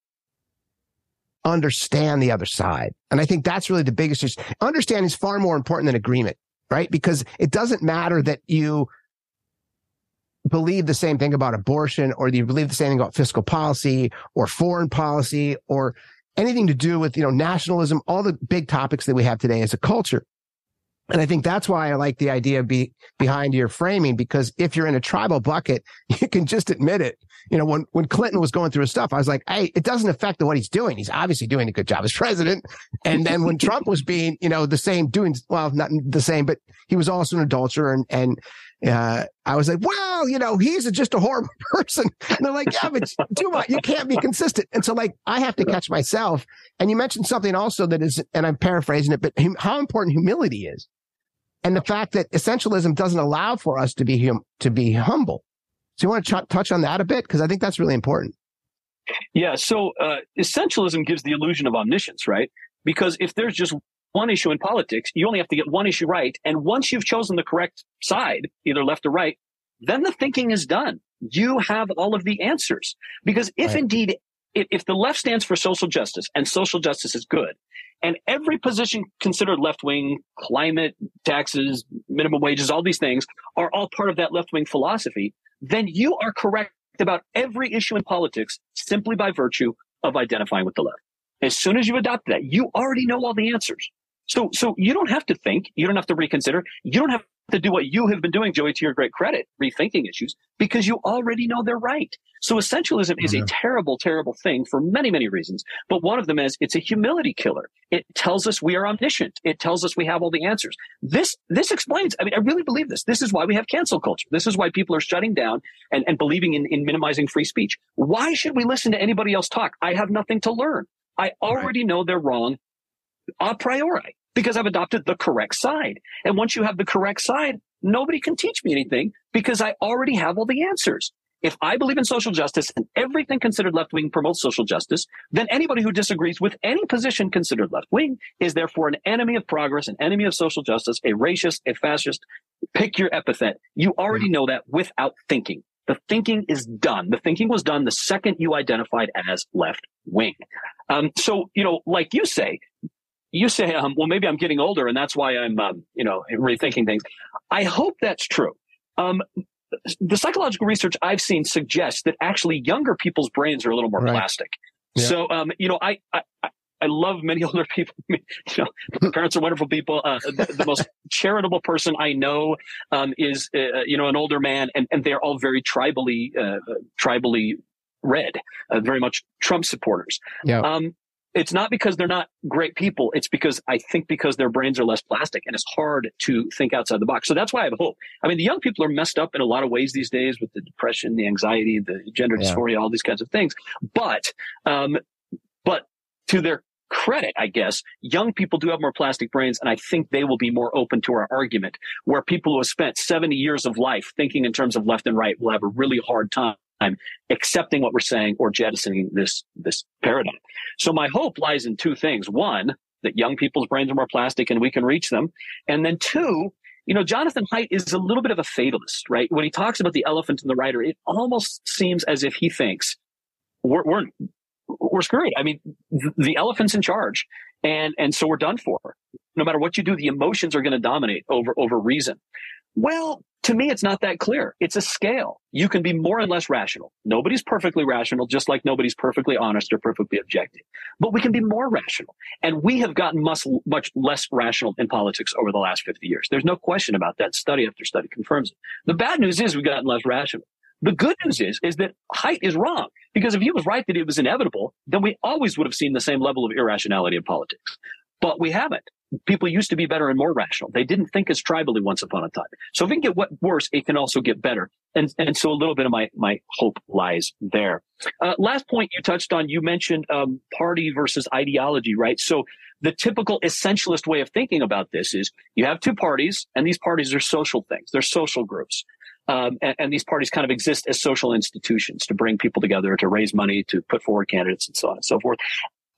understand the other side. And I think that's really the biggest issue. Understanding is far more important than agreement, right? Because it doesn't matter that you believe the same thing about abortion or you believe the same thing about fiscal policy or foreign policy or anything to do with, you know, nationalism, all the big topics that we have today as a culture. And I think that's why I like the idea be, behind your framing, because if you're in a tribal bucket, you can just admit it. You know, when, when Clinton was going through his stuff, I was like, Hey, it doesn't affect what he's doing. He's obviously doing a good job as president. And then when Trump was being, you know, the same doing, well, not the same, but he was also an adulterer and, and, uh, I was like, well, you know, he's just a horrible person. And they're like, yeah, but too much. You can't be consistent. And so like, I have to catch myself. And you mentioned something also that is, and I'm paraphrasing it, but how important humility is. And the fact that essentialism doesn't allow for us to be hum- to be humble. So you want to ch- touch on that a bit? Cause I think that's really important. Yeah. So, uh, essentialism gives the illusion of omniscience, right? Because if there's just one issue in politics. You only have to get one issue right. And once you've chosen the correct side, either left or right, then the thinking is done. You have all of the answers. Because if right. indeed, if, if the left stands for social justice and social justice is good, and every position considered left wing, climate, taxes, minimum wages, all these things are all part of that left wing philosophy, then you are correct about every issue in politics simply by virtue of identifying with the left. As soon as you adopt that, you already know all the answers. So, so you don't have to think. You don't have to reconsider. You don't have to do what you have been doing, Joey, to your great credit, rethinking issues because you already know they're right. So essentialism is a mm-hmm. terrible, terrible thing for many, many reasons. But one of them is it's a humility killer. It tells us we are omniscient. It tells us we have all the answers. This, this explains, I mean, I really believe this. This is why we have cancel culture. This is why people are shutting down and, and believing in, in minimizing free speech. Why should we listen to anybody else talk? I have nothing to learn. I already right. know they're wrong a priori because I've adopted the correct side. And once you have the correct side, nobody can teach me anything because I already have all the answers. If I believe in social justice and everything considered left wing promotes social justice, then anybody who disagrees with any position considered left wing is therefore an enemy of progress, an enemy of social justice, a racist, a fascist. Pick your epithet. You already know that without thinking. The thinking is done. The thinking was done the second you identified as left wing. Um, so, you know, like you say, you say, um, well, maybe I'm getting older and that's why I'm, um, you know, rethinking things. I hope that's true. Um, the psychological research I've seen suggests that actually younger people's brains are a little more right. plastic. Yeah. So, um, you know, I, I, I love many older people. you know, parents are wonderful people. Uh, the, the, most charitable person I know um, is, uh, you know, an older man, and, and they're all very tribally, uh, tribally red, uh, very much Trump supporters. Yeah. Um, it's not because they're not great people. It's because I think because their brains are less plastic and it's hard to think outside the box. So that's why I have hope. I mean, the young people are messed up in a lot of ways these days with the depression, the anxiety, the gender yeah. dysphoria, all these kinds of things. But, um, but to their credit, I guess, young people do have more plastic brains, and I think they will be more open to our argument. Where people who have spent 70 years of life thinking in terms of left and right will have a really hard time accepting what we're saying or jettisoning this, this paradigm. So my hope lies in two things. One, that young people's brains are more plastic and we can reach them. And then two, you know, Jonathan Haidt is a little bit of a fatalist, right? When he talks about the elephant in the rider, it almost seems as if he thinks we're, we're, we're screwed. I mean, the elephant's in charge and, and so we're done for. No matter what you do, the emotions are going to dominate over, over reason. Well, to me, it's not that clear. It's a scale. You can be more and less rational. Nobody's perfectly rational, just like nobody's perfectly honest or perfectly objective. But we can be more rational. And we have gotten much, much less rational in politics over the last 50 years. There's no question about that. Study after study confirms it. The bad news is we've gotten less rational. The good news is, is that Haidt is wrong. Because if he was right that it was inevitable, then we always would have seen the same level of irrationality in politics. But we haven't people used to be better and more rational. They didn't think as tribally once upon a time. So if it can get worse, it can also get better. And, and so a little bit of my, my hope lies there. Uh, last point you touched on, you mentioned um, party versus ideology, right? So the typical essentialist way of thinking about this is you have two parties and these parties are social things. They're social groups. Um, and, and, these parties kind of exist as social institutions to bring people together, to raise money, to put forward candidates, and so on and so forth.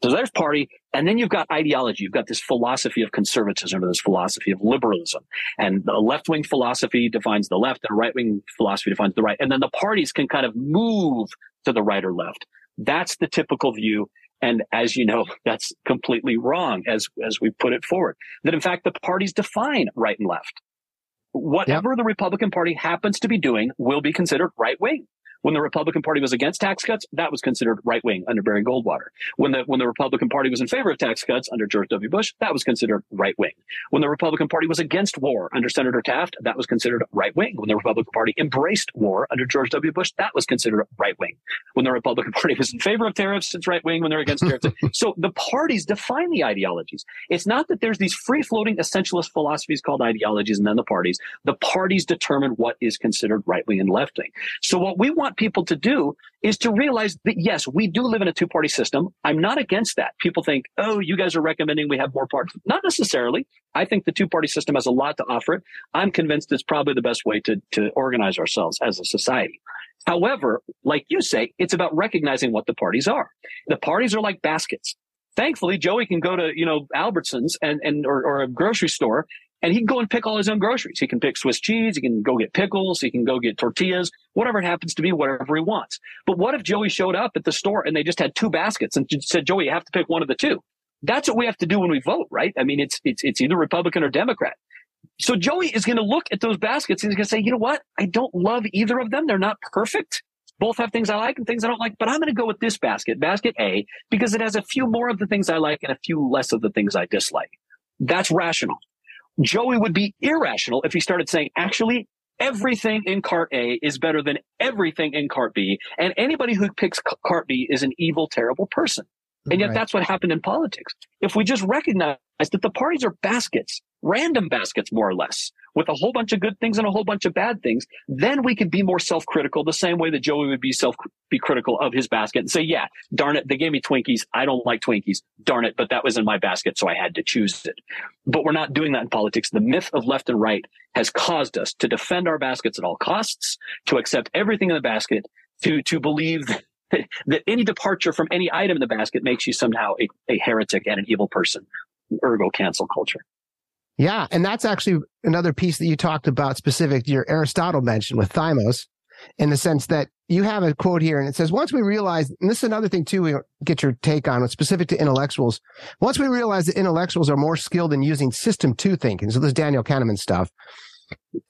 So there's party. And then you've got ideology. You've got this philosophy of conservatism or this philosophy of liberalism. And the left wing philosophy defines the left and right wing philosophy defines the right. And then the parties can kind of move to the right or left. That's the typical view. And as you know, that's completely wrong as, as we put it forward. That in fact, the parties define right and left. Whatever yep. the Republican Party happens to be doing will be considered right wing When the Republican Party was against tax cuts, that was considered right wing under Barry Goldwater. When the when the Republican Party was in favor of tax cuts under George W. Bush, that was considered right wing. When the Republican Party was against war under Senator Taft, that was considered right wing. When the Republican Party embraced war under George W. Bush, that was considered right wing. When the Republican Party was in favor of tariffs, it's right wing. When they're against tariffs, so the parties define the ideologies. It's not that there's these free floating essentialist philosophies called ideologies and then the parties. The parties determine what is considered right wing and left wing. So what we want people to do is to realize that yes, we do live in a two party system. I'm not against that. People think, oh, you guys are recommending we have more parties. Not necessarily. I think the two party system has a lot to offer it. I'm convinced it's probably the best way to, to organize ourselves as a society. However, like you say, it's about recognizing what the parties are. The parties are like baskets. Thankfully, Joey can go to, you know, Albertsons and, and, or, or a grocery store and he can go and pick all his own groceries. He can pick Swiss cheese. He can go get pickles. He can go get tortillas, whatever it happens to be, whatever he wants. But what if Joey showed up at the store and they just had two baskets and said, Joey, you have to pick one of the two? That's what we have to do when we vote, right? I mean, it's, it's, it's either Republican or Democrat. So Joey is going to look at those baskets and he's going to say, you know what? I don't love either of them. They're not perfect. Both have things I like and things I don't like, but I'm going to go with this basket, basket A, because it has a few more of the things I like and a few less of the things I dislike. That's rational. Joey would be irrational if he started saying, actually, everything in cart A is better than everything in cart B. And anybody who picks cart B is an evil, terrible person. And yet right. that's what happened in politics. If we just recognize that the parties are baskets, random baskets, more or less, with a whole bunch of good things and a whole bunch of bad things, then we could be more self-critical the same way that Joey would be self, be critical of his basket and say, yeah, darn it, they gave me Twinkies. I don't like Twinkies. Darn it, but that was in my basket, so I had to choose it. But we're not doing that in politics. The myth of left and right has caused us to defend our baskets at all costs, to accept everything in the basket, to, to believe that that any departure from any item in the basket makes you somehow a, a heretic and an evil person. Ergo cancel culture. Yeah. And that's actually another piece that you talked about specific to your Aristotle mention with thymos in the sense that you have a quote here and it says, once we realize, and this is another thing too, we get your take on, it's specific to intellectuals. Once we realize that intellectuals are more skilled in using system two thinking. So this is Daniel Kahneman stuff,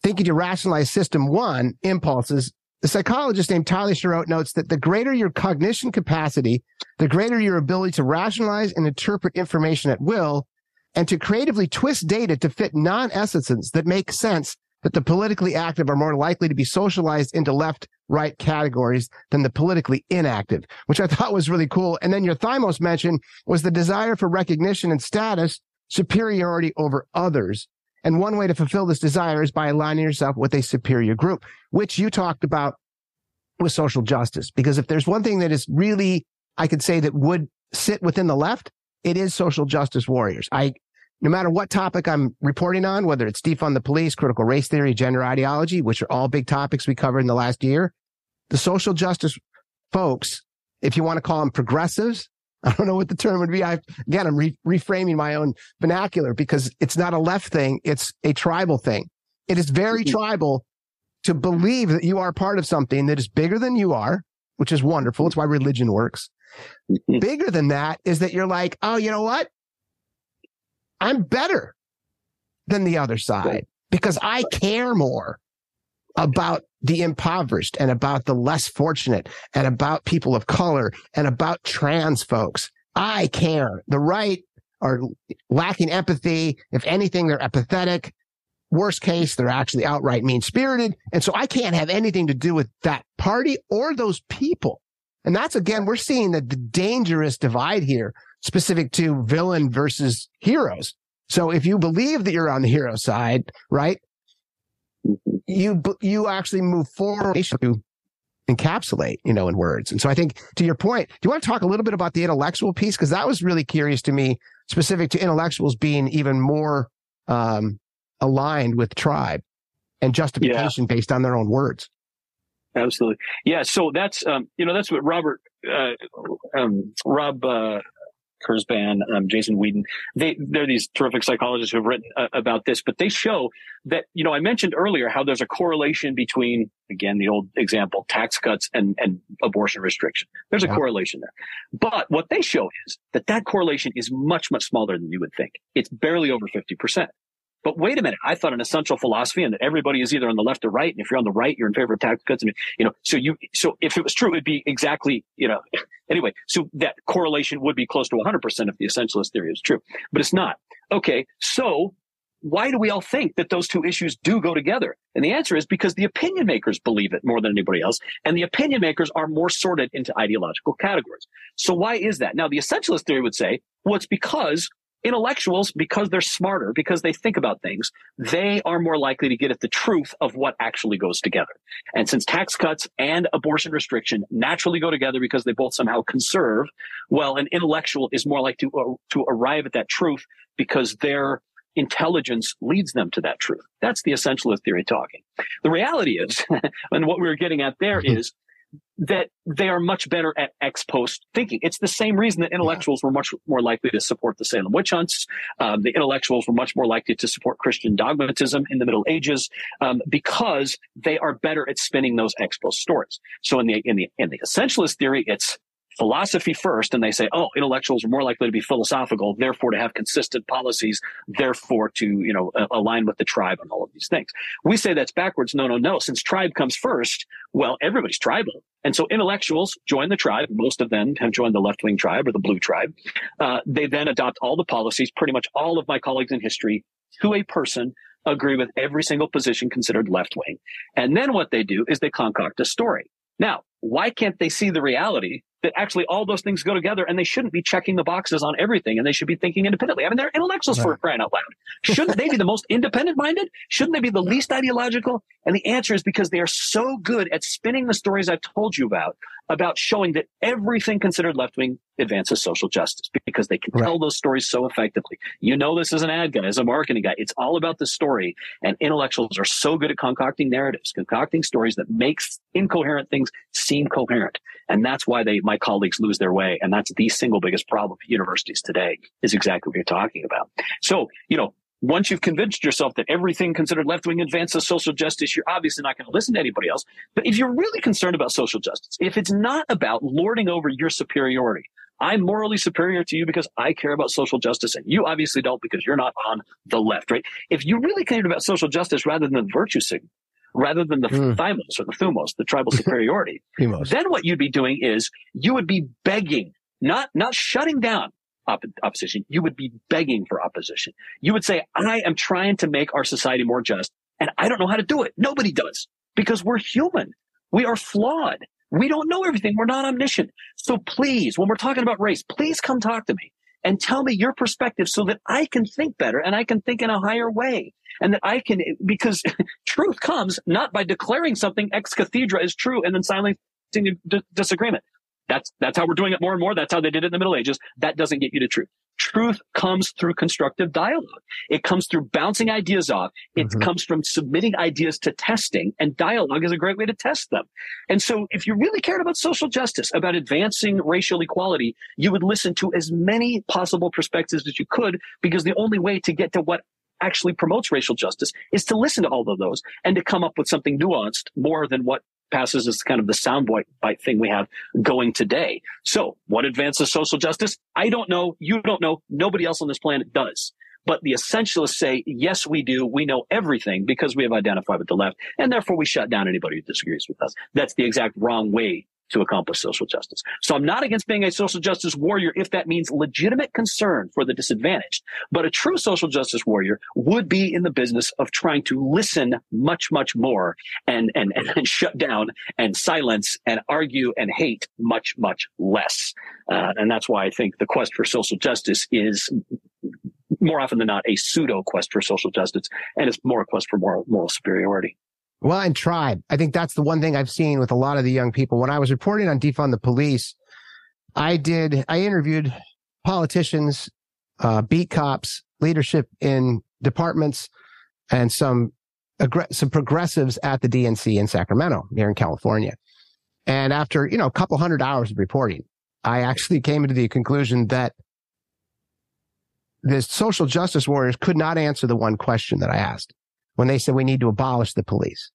thinking to rationalize system one impulses the psychologist named Tyler Sherroat notes that the greater your cognition capacity, the greater your ability to rationalize and interpret information at will, and to creatively twist data to fit non-essences that make sense that the politically active are more likely to be socialized into left right categories than the politically inactive, which I thought was really cool. And then your thymos mention was the desire for recognition and status, superiority over others. And one way to fulfill this desire is by aligning yourself with a superior group, which you talked about with social justice. Because if there's one thing that is really, I could say that would sit within the left, it is social justice warriors. I, no matter what topic I'm reporting on, whether it's defund the police, critical race theory, gender ideology, which are all big topics we covered in the last year, the social justice folks, if you want to call them progressives, I don't know what the term would be. I again, I'm re- reframing my own vernacular because it's not a left thing; it's a tribal thing. It is very mm-hmm. tribal to believe that you are part of something that is bigger than you are, which is wonderful. It's why religion works. Mm-hmm. Bigger than that is that you're like, oh, you know what? I'm better than the other side because I care more about the impoverished and about the less fortunate and about people of color and about trans folks. I care. The right are lacking empathy. If anything, they're apathetic. Worst case, they're actually outright mean spirited. And so I can't have anything to do with that party or those people. And that's again, we're seeing that the dangerous divide here specific to villain versus heroes. So if you believe that you're on the hero side, right? you you actually move forward to encapsulate, you know, in words. And so I think to your point, do you want to talk a little bit about the intellectual piece? Because that was really curious to me, specific to intellectuals being even more um, aligned with tribe and justification yeah. based on their own words. Absolutely. Yeah. So that's, um, you know, that's what Robert, uh, um, Rob, uh, Kurzban, um, Jason Weeden. They, they're these terrific psychologists who have written uh, about this, but they show that, you know, I mentioned earlier how there's a correlation between, again, the old example, tax cuts and, and abortion restriction. There's a correlation there. But what they show is that that correlation is much, much smaller than you would think. It's barely over 50%. But wait a minute, I thought an essential philosophy and that everybody is either on the left or right. And if you're on the right, you're in favor of tax cuts. And, you know, so you, so if it was true, it'd be exactly, you know, anyway, so that correlation would be close to 100% if the essentialist theory is true, but it's not. Okay. So why do we all think that those two issues do go together? And the answer is because the opinion makers believe it more than anybody else. And the opinion makers are more sorted into ideological categories. So why is that? Now, the essentialist theory would say, well, it's because intellectuals, because they're smarter, because they think about things, they are more likely to get at the truth of what actually goes together. And since tax cuts and abortion restriction naturally go together because they both somehow conserve, well, an intellectual is more likely to, uh, to arrive at that truth because their intelligence leads them to that truth. That's the essentialist theory talking. The reality is, and what we were getting at there is that they are much better at ex post thinking. It's the same reason that intellectuals were much more likely to support the Salem witch hunts. Um, the intellectuals were much more likely to support Christian dogmatism in the Middle Ages um, because they are better at spinning those ex post stories. So in the in the in the essentialist theory, it's philosophy first and they say, oh, intellectuals are more likely to be philosophical, therefore to have consistent policies, therefore to, you know, align with the tribe and all of these things. We say that's backwards. No, no, no. Since tribe comes first, well, everybody's tribal. And so intellectuals join the tribe. Most of them have joined the left wing tribe or the blue tribe. Uh, they then adopt all the policies. Pretty much all of my colleagues in history to a person agree with every single position considered left wing. And then what they do is they concoct a story. Now, why can't they see the reality that actually all those things go together and they shouldn't be checking the boxes on everything and they should be thinking independently. I mean, they're intellectuals right. for crying out loud. Shouldn't they be the most independent minded? Shouldn't they be the least ideological? And the answer is because they are so good at spinning the stories I've told you about, about showing that everything considered left wing advances social justice because they can right. tell those stories so effectively. You know, this is an ad guy, as a marketing guy. It's all about the story. And intellectuals are so good at concocting narratives, concocting stories that makes incoherent things seem coherent. And that's why they, my colleagues lose their way. And that's the single biggest problem at universities today is exactly what you're talking about. So, you know, once you've convinced yourself that everything considered left wing advances social justice, you're obviously not going to listen to anybody else. But if you're really concerned about social justice, if it's not about lording over your superiority, I'm morally superior to you because I care about social justice and you obviously don't because you're not on the left, right? If you really cared about social justice rather than virtue signal, rather than the mm. thymos or the thumos, the tribal superiority, then what you'd be doing is you would be begging, not, not shutting down op- opposition. You would be begging for opposition. You would say, I am trying to make our society more just and I don't know how to do it. Nobody does because we're human. We are flawed. We don't know everything. We're not omniscient. So please, when we're talking about race, please come talk to me and tell me your perspective so that I can think better and I can think in a higher way. And that I can, because truth comes not by declaring something ex cathedra is true and then silencing disagreement. That's, that's how we're doing it more and more. That's how they did it in the Middle Ages. That doesn't get you to truth. Truth comes through constructive dialogue. It comes through bouncing ideas off. It mm-hmm. comes from submitting ideas to testing and dialogue is a great way to test them. And so if you really cared about social justice, about advancing racial equality, you would listen to as many possible perspectives as you could because the only way to get to what actually promotes racial justice is to listen to all of those and to come up with something nuanced more than what passes as kind of the soundbite bite thing we have going today. So what advances social justice? I don't know. You don't know. Nobody else on this planet does. But the essentialists say, yes, we do. We know everything because we have identified with the left. And therefore we shut down anybody who disagrees with us. That's the exact wrong way to accomplish social justice. So I'm not against being a social justice warrior if that means legitimate concern for the disadvantaged. But a true social justice warrior would be in the business of trying to listen much, much more and, and, and, shut down and silence and argue and hate much, much less. Uh, and that's why I think the quest for social justice is more often than not a pseudo quest for social justice and it's more a quest for moral, moral superiority. Well, and tribe. I think that's the one thing I've seen with a lot of the young people. When I was reporting on defund the police, I did, I interviewed politicians, uh, beat cops, leadership in departments, and some, some progressives at the DNC in Sacramento here in California. And after, you know, a couple hundred hours of reporting, I actually came to the conclusion that the social justice warriors could not answer the one question that I asked when they said we need to abolish the police.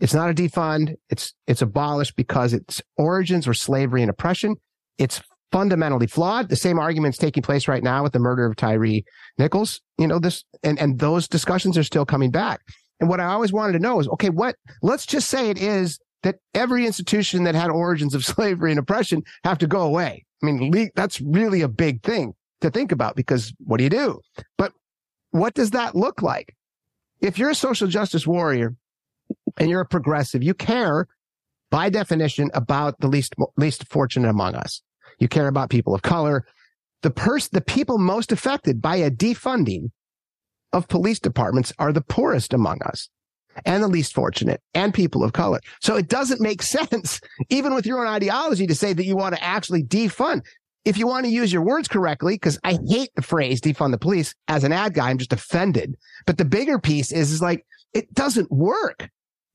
It's not a defund. It's, it's abolished because its origins were slavery and oppression. Its fundamentally flawed. The same arguments taking place right now with the murder of Tyre Nichols. You know, this and, and those discussions are still coming back. And what I always wanted to know is, okay, what, let's just say it is that every institution that had origins of slavery and oppression have to go away. I mean, that's really a big thing to think about because what do you do? But what does that look like? If you're a social justice warrior and you're a progressive, you care by definition about the least, least fortunate among us. You care about people of color. The person, the people most affected by a defunding of police departments are the poorest among us and the least fortunate and people of color. So it doesn't make sense, even with your own ideology, to say that you want to actually defund. If you want to use your words correctly, because I hate the phrase defund the police as an ad guy, I'm just offended. But the bigger piece is, is like, it doesn't work.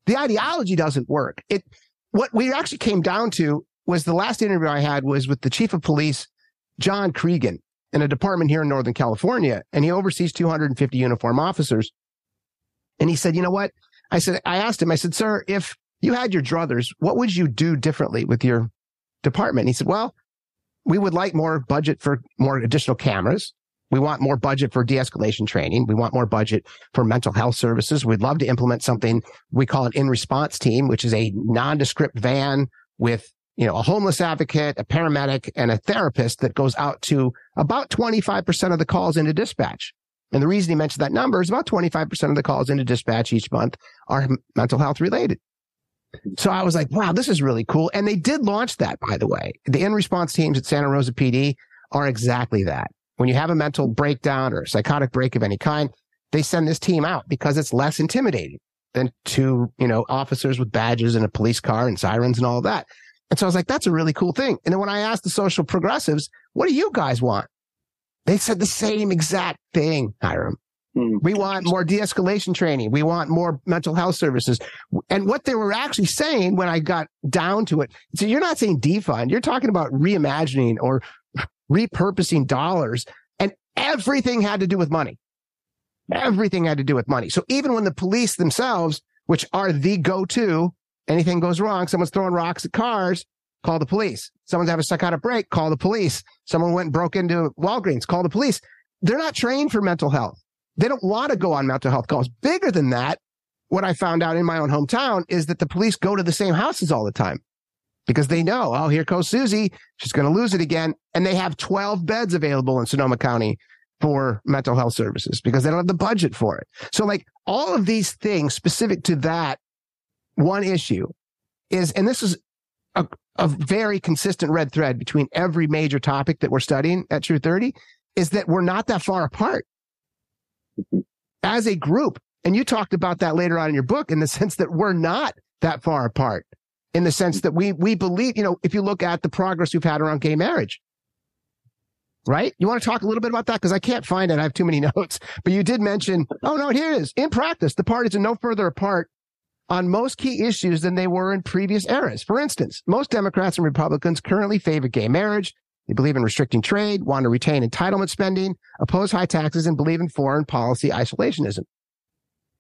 The ideology doesn't work. It, what we actually came down to was the last interview I had was with the chief of police, John Cregan, in a department here in Northern California, and he oversees 250 uniform officers. And he said, you know what? I said, I asked him, I said, sir, if you had your druthers, what would you do differently with your department? And he said, well, we would like more budget for more additional cameras. We want more budget for de-escalation training. We want more budget for mental health services. We'd love to implement something we call an in response team, which is a nondescript van with, you know, a homeless advocate, a paramedic and a therapist that goes out to about 25% of the calls into dispatch. And the reason he mentioned that number is about 25% of the calls into dispatch each month are mental health related. So I was like, wow, this is really cool. And they did launch that, by the way. The in response teams at Santa Rosa PD are exactly that. When you have a mental breakdown or psychotic break of any kind, they send this team out because it's less intimidating than two, you know, officers with badges and a police car and sirens and all that. And so I was like, that's a really cool thing. And then when I asked the social progressives, what do you guys want? They said the same exact thing, Hyrum. Hmm. We want more de-escalation training. We want more mental health services. And what they were actually saying when I got down to it, so you're not saying defund, you're talking about reimagining or repurposing dollars and everything had to do with money. Everything had to do with money. So even when the police themselves, which are the go-to, anything goes wrong, someone's throwing rocks at cars, call the police. Someone's having a psychotic break, call the police. Someone went and broke into Walgreens, call the police. They're not trained for mental health. They don't want to go on mental health calls. Bigger than that, what I found out in my own hometown is that the police go to the same houses all the time because they know, oh, here goes Susie. She's going to lose it again. And they have 12 beds available in Sonoma County for mental health services because they don't have the budget for it. So like all of these things specific to that one issue is, and this is a, a very consistent red thread between every major topic that we're studying at True 30 is that we're not that far apart as a group. And you talked about that later on in your book in the sense that we're not that far apart in the sense that we, we believe, you know, if you look at the progress we've had around gay marriage, right? You want to talk a little bit about that? Because I can't find it. I have too many notes, but you did mention, oh no, here it is. In practice, the parties are no further apart on most key issues than they were in previous eras. For instance, most Democrats and Republicans currently favor gay marriage. They believe in restricting trade, want to retain entitlement spending, oppose high taxes, and believe in foreign policy isolationism.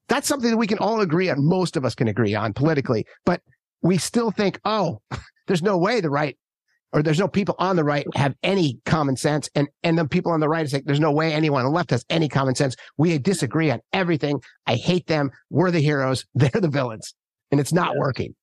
That's something that we can all agree on. Most of us can agree on politically, but we still think, oh, there's no way the right or there's no people on the right have any common sense. And, and the people on the right is like, there's no way anyone on the left has any common sense. We disagree on everything. I hate them. We're the heroes. They're the villains and it's not working.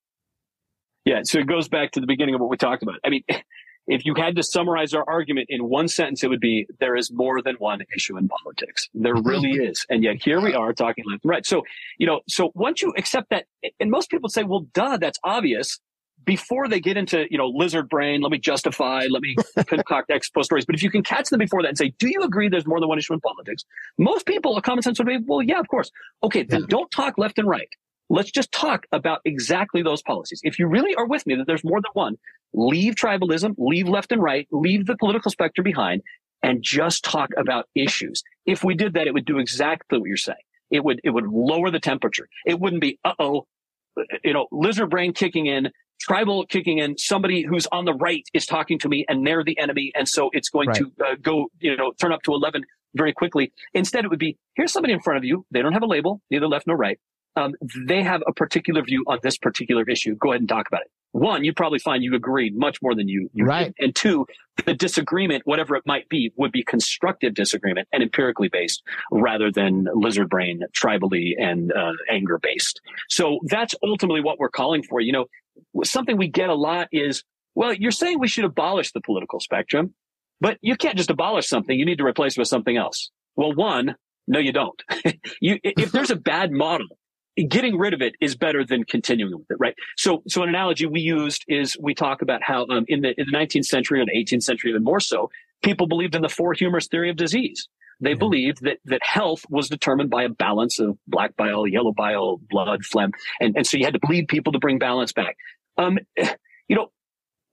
Yeah. So it goes back to the beginning of what we talked about. I mean, if you had to summarize our argument in one sentence, it would be there is more than one issue in politics. There really hmm. is. And yet here we are talking left and right. So, you know, so once you accept that, and most people say, well, duh, that's obvious before they get into, you know, lizard brain, let me justify, let me concoct ex post stories. But if you can catch them before that and say, do you agree there's more than one issue in politics? Most people, a common sense would be, well, yeah, of course. Okay, then yeah. don't talk left and right. Let's just talk about exactly those policies. If you really are with me that there's more than one, leave tribalism, leave left and right, leave the political spectrum behind, and just talk about issues. If we did that, it would do exactly what you're saying. It would it would lower the temperature. It wouldn't be uh oh, you know, lizard brain kicking in, tribal kicking in. Somebody who's on the right is talking to me, and they're the enemy, and so it's going right. to uh, go, you know, turn up to eleven very quickly. Instead, it would be here's somebody in front of you. They don't have a label, neither left nor right um, they have a particular view on this particular issue. Go ahead and talk about it. one, you probably find you agreed much more than you, you right. Did. And two, the disagreement, whatever it might be, would be constructive disagreement and empirically based rather than lizard brain, tribally and uh, anger based. So that's ultimately what we're calling for. You know, something we get a lot is, well, you're saying we should abolish the political spectrum, but you can't just abolish something. You need to replace it with something else. Well, one, no, you don't. you, if there's a bad model, getting rid of it is better than continuing with it, right? So, so an analogy we used is we talk about how um, in the in the 19th century or the 18th century, even more so, people believed in the four humors theory of disease. They mm-hmm. believed that that health was determined by a balance of black bile, yellow bile, blood, phlegm, and and so you had to bleed people to bring balance back. Um, you know,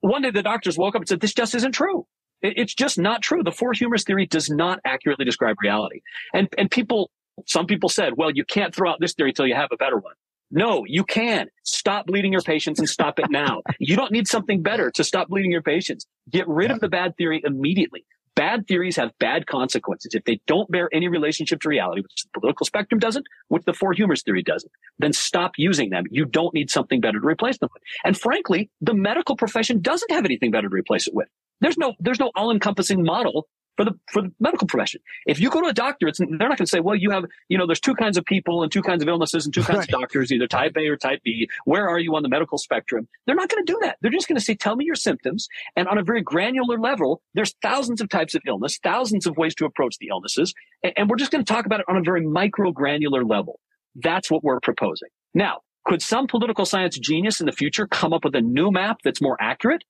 one day the doctors woke up and said, "This just isn't true." It's just not true. The four humors theory does not accurately describe reality. And, and people, some people said, well, you can't throw out this theory until you have a better one. No, you can. Stop bleeding your patients and stop it now. you don't need something better to stop bleeding your patients. Get rid of the bad theory immediately. Bad theories have bad consequences. If they don't bear any relationship to reality, which the political spectrum doesn't, which the four humors theory doesn't, then stop using them. You don't need something better to replace them with. And frankly, the medical profession doesn't have anything better to replace it with. There's no, there's no all encompassing model for the, for the medical profession. If you go to a doctor, it's, they're not going to say, well, you have, you know, there's two kinds of people and two kinds of illnesses and two kinds right. of doctors, either type A or type B. Where are you on the medical spectrum? They're not going to do that. They're just going to say, tell me your symptoms. And on a very granular level, there's thousands of types of illness, thousands of ways to approach the illnesses. And, and we're just going to talk about it on a very micro granular level. That's what we're proposing. Now, could some political science genius in the future come up with a new map that's more accurate?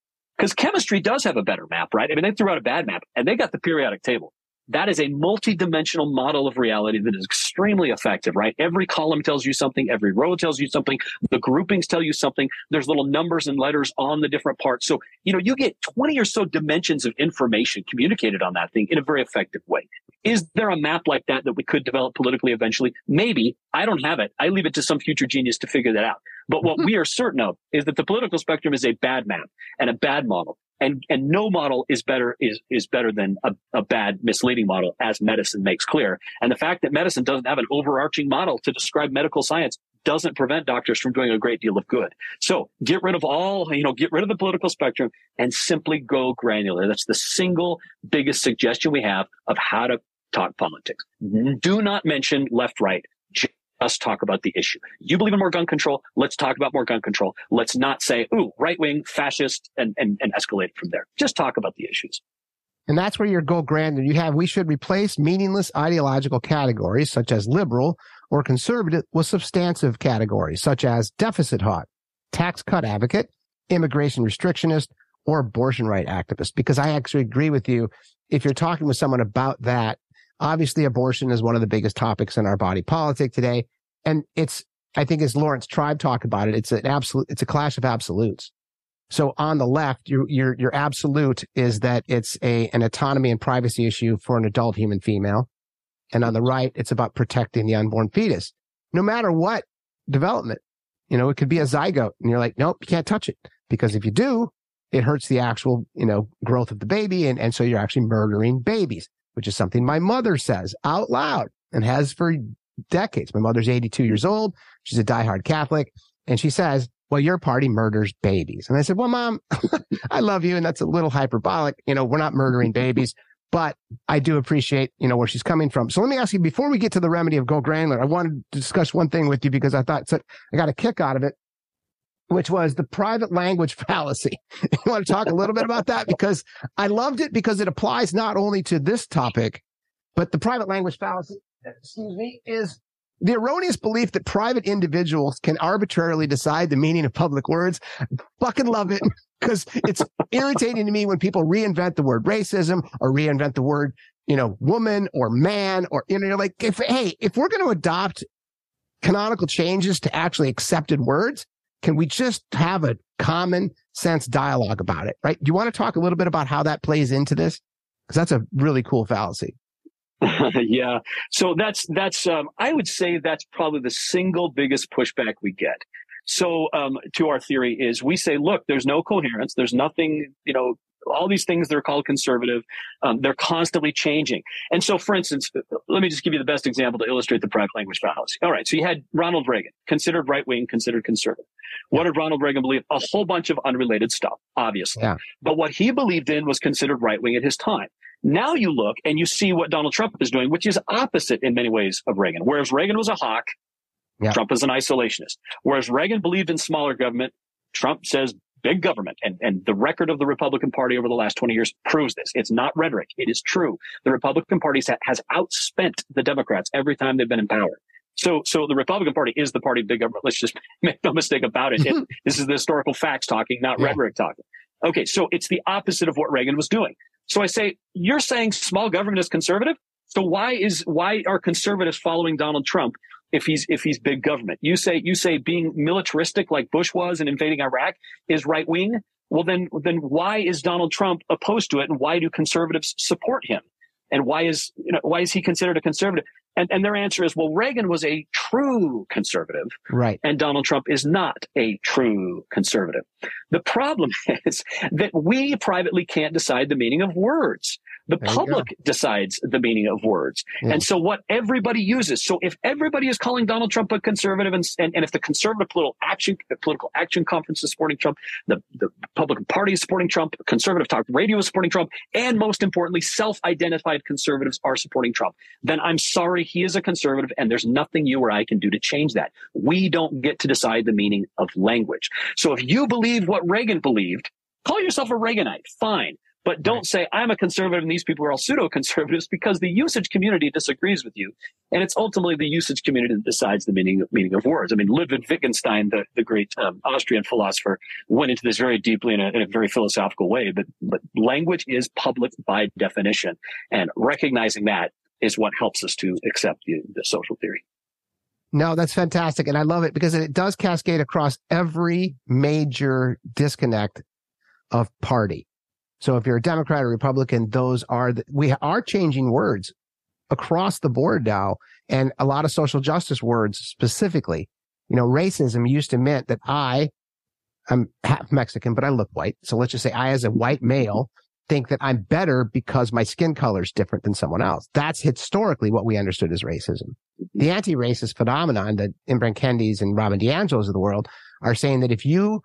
Because chemistry does have a better map, right? I mean, they threw out a bad map and they got the periodic table. That is a multi-dimensional model of reality that is extremely effective, right? Every column tells you something. Every row tells you something. The groupings tell you something. There's little numbers and letters on the different parts. So, you know, you get 20 or so dimensions of information communicated on that thing in a very effective way. Is there a map like that that we could develop politically eventually? Maybe. I don't have it. I leave it to some future genius to figure that out. But what we are certain of is that the political spectrum is a bad map and a bad model. And, and no model is better, is, is better than a, a bad misleading model as medicine makes clear. And the fact that medicine doesn't have an overarching model to describe medical science doesn't prevent doctors from doing a great deal of good. So get rid of all, you know, get rid of the political spectrum and simply go granular. That's the single biggest suggestion we have of how to talk politics. Mm-hmm. Do not mention left, right us talk about the issue. You believe in more gun control? Let's talk about more gun control. Let's not say, ooh, right wing, fascist, and, and, and escalate from there. Just talk about the issues. And that's where your go grand. And you have, we should replace meaningless ideological categories such as liberal or conservative with substantive categories such as deficit hawk, tax cut advocate, immigration restrictionist, or abortion right activist. Because I actually agree with you. If you're talking with someone about that, Obviously, abortion is one of the biggest topics in our body politic today. And it's, I think as Laurence Tribe talked about it, it's an absolute, it's a clash of absolutes. So on the left, your, your, your absolute is that it's a, an autonomy and privacy issue for an adult human female. And on the right, it's about protecting the unborn fetus. No matter what development, you know, it could be a zygote and you're like, nope, you can't touch it because if you do, it hurts the actual, you know, growth of the baby. And, and so you're actually murdering babies which is something my mother says out loud and has for decades. My mother's 82 years old. She's a diehard Catholic. And she says, well, your party murders babies. And I said, well, mom, I love you. And that's a little hyperbolic. You know, we're not murdering babies, but I do appreciate, you know, where she's coming from. So let me ask you, before we get to the remedy of go granular, I wanted to discuss one thing with you because I thought so I got a kick out of it which was the private language fallacy. you want to talk a little bit about that? Because I loved it because it applies not only to this topic, but the private language fallacy, excuse me, is the erroneous belief that private individuals can arbitrarily decide the meaning of public words. Fucking love it because it's irritating to me when people reinvent the word racism or reinvent the word, you know, woman or man or, you know, like if, hey, if we're going to adopt canonical changes to actually accepted words, can we just have a common sense dialogue about it? Right. Do you want to talk a little bit about how that plays into this? Because that's a really cool fallacy. yeah. So that's, that's, um, I would say that's probably the single biggest pushback we get. So, um, to our theory is we say, look, there's no coherence. There's nothing, you know, all these things that are called conservative, um, they're constantly changing. And so, for instance, let me just give you the best example to illustrate the private language fallacy. All right. So you had Ronald Reagan, considered right wing, considered conservative. What did Ronald Reagan believe? A whole bunch of unrelated stuff, obviously. Yeah. But what he believed in was considered right wing at his time. Now you look and you see what Donald Trump is doing, which is opposite in many ways of Reagan. Whereas Reagan was a hawk, yeah. Trump is an isolationist. Whereas Reagan believed in smaller government, Trump says big government. And, and the record of the Republican Party over the last 20 years proves this. It's not rhetoric. It is true. The Republican Party has outspent the Democrats every time they've been in power. So, so the Republican Party is the party of big government. Let's just make no mistake about it. it this is the historical facts talking, not yeah. rhetoric talking. Okay. So it's the opposite of what Reagan was doing. So I say, you're saying small government is conservative? So why is, why are conservatives following Donald Trump if he's, if he's big government? You say, you say being militaristic like Bush was and invading Iraq is right wing. Well, then, then why is Donald Trump opposed to it? And why do conservatives support him? And why is, you know, why is he considered a conservative? And, and their answer is, well, Reagan was a true conservative. Right. And Donald Trump is not a true conservative. The problem is that we privately can't decide the meaning of words. The there public decides the meaning of words. Yeah. And so what everybody uses. So if everybody is calling Donald Trump a conservative and, and, and if the conservative political action, political action conference is supporting Trump, the, the Republican Party is supporting Trump, conservative talk radio is supporting Trump, and most importantly, self-identified conservatives are supporting Trump, then I'm sorry he is a conservative and there's nothing you or I can do to change that. We don't get to decide the meaning of language. So if you believe what Reagan believed, call yourself a Reaganite. Fine. But don't right. say I'm a conservative and these people are all pseudo conservatives because the usage community disagrees with you. And it's ultimately the usage community that decides the meaning, meaning of words. I mean, Ludwig Wittgenstein, the, the great um, Austrian philosopher, went into this very deeply in a, in a very philosophical way. But, but language is public by definition. And recognizing that is what helps us to accept the, the social theory. No, that's fantastic. And I love it because it does cascade across every major disconnect of party. So if you're a Democrat or Republican, those are the, we are changing words across the board now and a lot of social justice words specifically. You know, racism used to meant that I, I'm half Mexican, but I look white. So let's just say I, as a white male, think that I'm better because my skin color is different than someone else. That's historically what we understood as racism. Mm-hmm. The anti-racist phenomenon that Ibram Kendis and Robin DiAngelo's of the world are saying that if you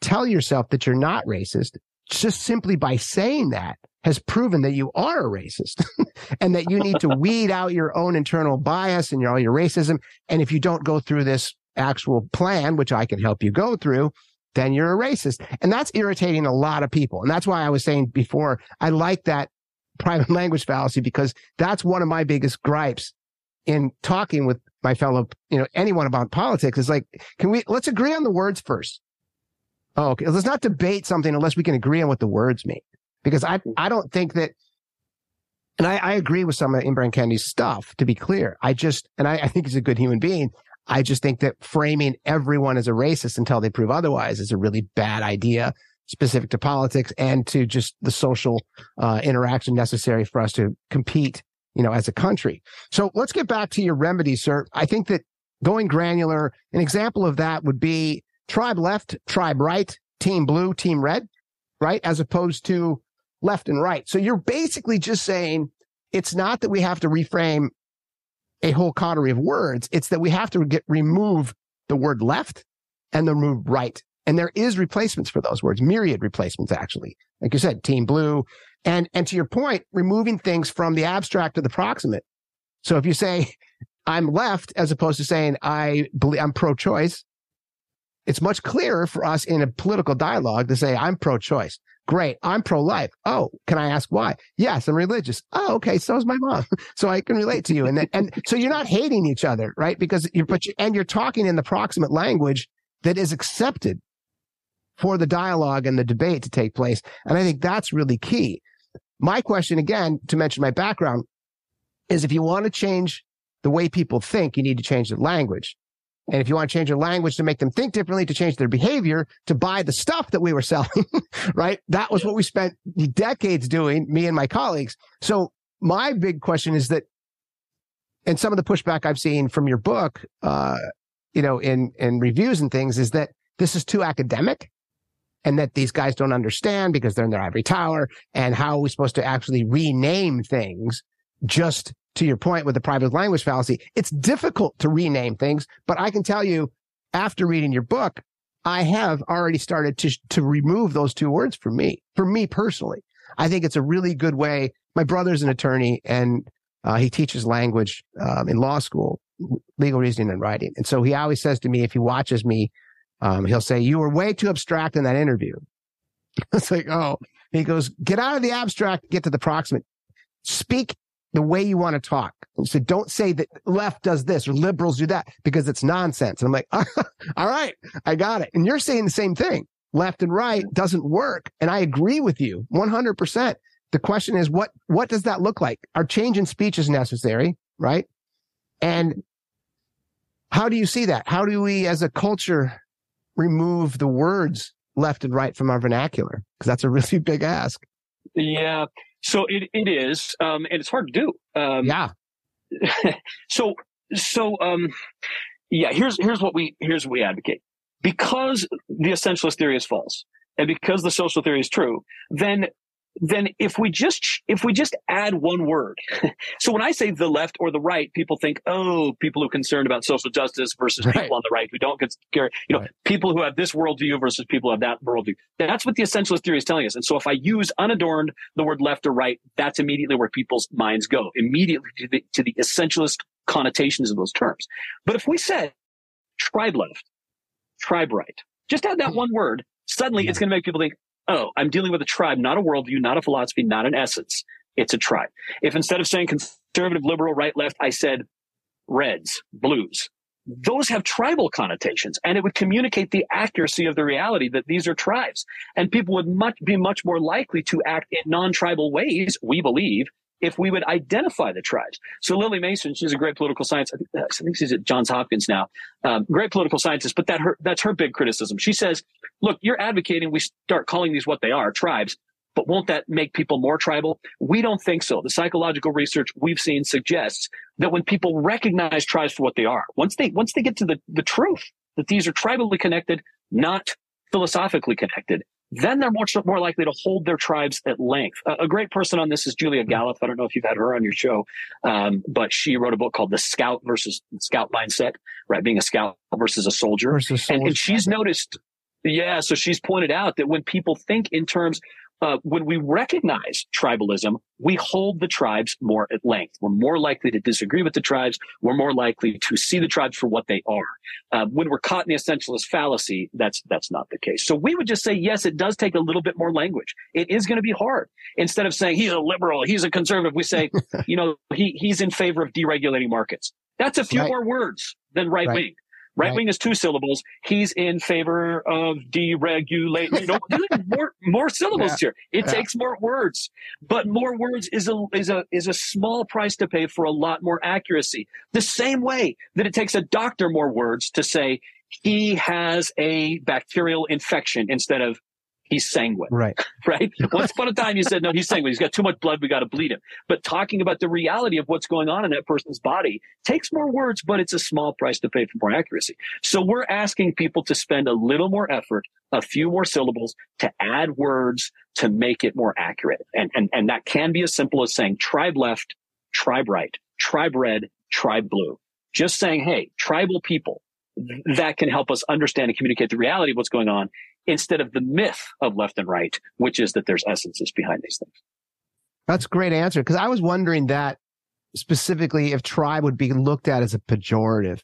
tell yourself that you're not racist, just simply by saying that has proven that you are a racist and that you need to weed out your own internal bias and your, all your racism. And if you don't go through this actual plan, which I can help you go through, then you're a racist. And that's irritating a lot of people. And that's why I was saying before, I like that private language fallacy because that's one of my biggest gripes in talking with my fellow, you know, anyone about politics is like, can we, let's agree on the words first. Oh, okay. Let's not debate something unless we can agree on what the words mean. Because I, I don't think that, and I, I agree with some of Ibram Kendi's stuff, to be clear. I just, and I, I think he's a good human being. I just think that framing everyone as a racist until they prove otherwise is a really bad idea specific to politics and to just the social uh, interaction necessary for us to compete, you know, as a country. So let's get back to your remedies, sir. I think that going granular, an example of that would be tribe left, tribe right, team blue, team red, right? As opposed to left and right. So you're basically just saying it's not that we have to reframe a whole coterie of words. It's that we have to get remove the word left and the move right. And there is replacements for those words, myriad replacements, actually. Like you said, team blue. And, and to your point, removing things from the abstract to the proximate. So if you say I'm left as opposed to saying I believe I'm pro choice, it's much clearer for us in a political dialogue to say, I'm pro choice. Great. I'm pro life. Oh, can I ask why? Yes, I'm religious. Oh, okay. So is my mom. so I can relate to you. And then, and so you're not hating each other, right? Because you're, but you, and you're talking in the proximate language that is accepted for the dialogue and the debate to take place. And I think that's really key. My question again, to mention my background is if you want to change the way people think, you need to change the language. And if you want to change your language to make them think differently, to change their behavior, to buy the stuff that we were selling, right? That was what we spent decades doing, me and my colleagues. So my big question is that, and some of the pushback I've seen from your book, uh, you know, in, in reviews and things is that this is too academic and that these guys don't understand because they're in their ivory tower and how are we supposed to actually rename things just to your point with the private language fallacy, it's difficult to rename things, but I can tell you after reading your book, I have already started to, to remove those two words for me, for me personally. I think it's a really good way. My brother's an attorney and uh, he teaches language um, in law school, legal reasoning and writing. And so he always says to me, if he watches me, um, he'll say, you were way too abstract in that interview. it's like, oh, he goes, get out of the abstract, get to the proximate. Speak the way you want to talk. So don't say that left does this or liberals do that because it's nonsense. And I'm like, all right, I got it. And you're saying the same thing. Left and right doesn't work. And I agree with you 100%. The question is, what, what does that look like? Our change in speech is necessary, right? And how do you see that? How do we as a culture remove the words left and right from our vernacular? Because that's a really big ask. Yeah. So it, it is, um, and it's hard to do. Um, yeah. so, so, um, yeah, here's, here's what we, here's what we advocate. Because the essentialist theory is false and because the social theory is true, then then if we just if we just add one word so when i say the left or the right people think oh people who are concerned about social justice versus right. people on the right who don't get care you know right. people who have this worldview versus people who have that worldview that's what the essentialist theory is telling us and so if i use unadorned the word left or right that's immediately where people's minds go immediately to the, to the essentialist connotations of those terms but if we said tribe left tribe right just add that hmm. one word suddenly it's going to make people think oh, I'm dealing with a tribe, not a worldview, not a philosophy, not an essence. It's a tribe. If instead of saying conservative, liberal, right, left, I said reds, blues, those have tribal connotations and it would communicate the accuracy of the reality that these are tribes and people would much be much more likely to act in non-tribal ways we believe if we would identify the tribes. So Lily Mason, she's a great political science. I think, I think she's at Johns Hopkins now. Um, great political scientist, but that her, that's her big criticism. She says, look, you're advocating we start calling these what they are, tribes. But won't that make people more tribal? We don't think so. The psychological research we've seen suggests that when people recognize tribes for what they are, once they once they get to the, the truth that these are tribally connected, not philosophically connected, then they're much more likely to hold their tribes at length. A, a, great person on this is Julia Galef. I don't know if you've had her on your show, um, but she wrote a book called The Scout versus Scout Mindset, right? Being a scout versus a soldier. Versus soldier. And, and she's noticed, yeah, so she's pointed out that when people think in terms uh, when we recognize tribalism, we hold the tribes more at length. We're more likely to disagree with the tribes. We're more likely to see the tribes for what they are. Uh, when we're caught in the essentialist fallacy, that's that's not the case. So we would just say, yes, it does take a little bit more language. It is going to be hard. Instead of saying he's a liberal, he's a conservative, we say, you know, he he's in favor of deregulating markets. That's a few right. more words than right wing. Right wing is two syllables. He's in favor of deregulate. You know, more more syllables yeah. here. It yeah. takes more words, but more words is a is a is a small price to pay for a lot more accuracy. The same way that it takes a doctor more words to say he has a bacterial infection instead of he's sanguine. Right. Right. Once upon a time, you said, no, he's sanguine. He's got too much blood. We got to bleed him. But talking about the reality of what's going on in that person's body takes more words, but it's a small price to pay for more accuracy. So we're asking people to spend a little more effort, a few more syllables to add words to make it more accurate. And, and, and that can be as simple as saying tribe left, tribe right, tribe red, tribe blue. Just saying, hey, tribal people, that can help us understand and communicate the reality of what's going on instead of the myth of left and right, which is that there's essences behind these things. That's a great answer because I was wondering that specifically if tribe would be looked at as a pejorative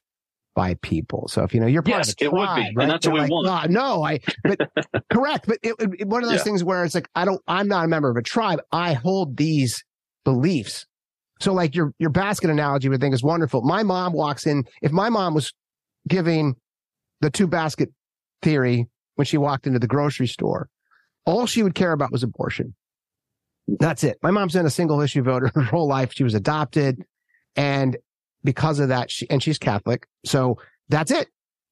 by people. So if you know you're part yes, of a tribe, it would be, right? and that's They're what we like, want. Oh, no, I but correct, but it, it, one of those yeah. things where it's like I don't, I'm not a member of a tribe. I hold these beliefs. So like your your basket analogy, would think is wonderful. My mom walks in. If my mom was giving the two basket theory when she walked into the grocery store. All she would care about was abortion. That's it. My mom's been a single issue voter her whole life. She was adopted. And because of that, she, and she's Catholic. So that's it.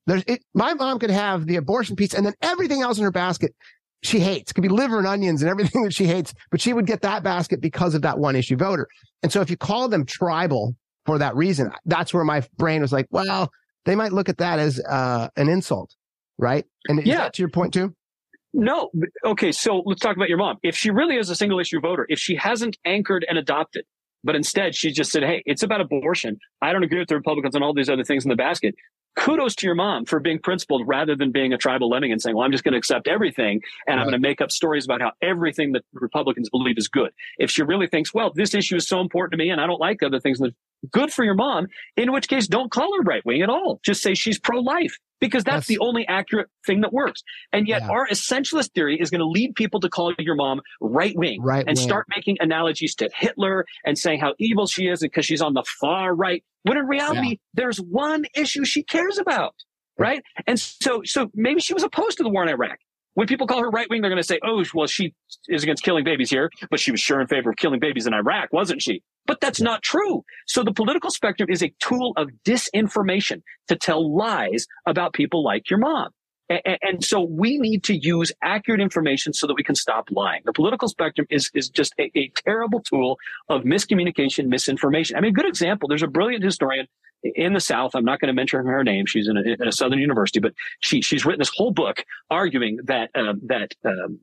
There's it. My mom could have the abortion piece and then everything else in her basket she hates. It could be liver and onions and everything that she hates, but she would get that basket because of that one issue voter. And so if you call them tribal for that reason, that's where my brain was like, well, they might look at that as uh, an insult right? And yeah. to your point too? No. Okay. So let's talk about your mom. If she really is a single issue voter, if she hasn't anchored and adopted, but instead she just said, Hey, it's about abortion. I don't agree with the Republicans on all these other things in the basket. kudos to your mom for being principled rather than being a tribal lemming and saying, well, I'm just going to accept everything and right. I'm going to make up stories about how everything that Republicans believe is good. If she really thinks, well, this issue is so important to me and I don't like other things, good for your mom, in which case don't call her right wing at all. Just say she's pro life because that's, that's, the only accurate thing that works. And yet yeah. our essentialist theory is going to lead people to call your mom right wing right and start making analogies to Hitler and saying how evil she is because she's on the far right. When in reality, yeah. there's one issue she cares about. Right. And so, so maybe she was opposed to the war in Iraq. When people call her right wing, they're going to say, oh, well, she is against killing babies here, but she was sure in favor of killing babies in Iraq, wasn't she? But that's not true. So the political spectrum is a tool of disinformation to tell lies about people like your mom. And, and, so we need to use accurate information so that we can stop lying. The political spectrum is, is just a, a terrible tool of miscommunication, misinformation. I mean, a good example, there's a brilliant historian in the South. I'm not going to mention her name. She's in a, in a Southern university, but she, she's written this whole book arguing that, um, that, um,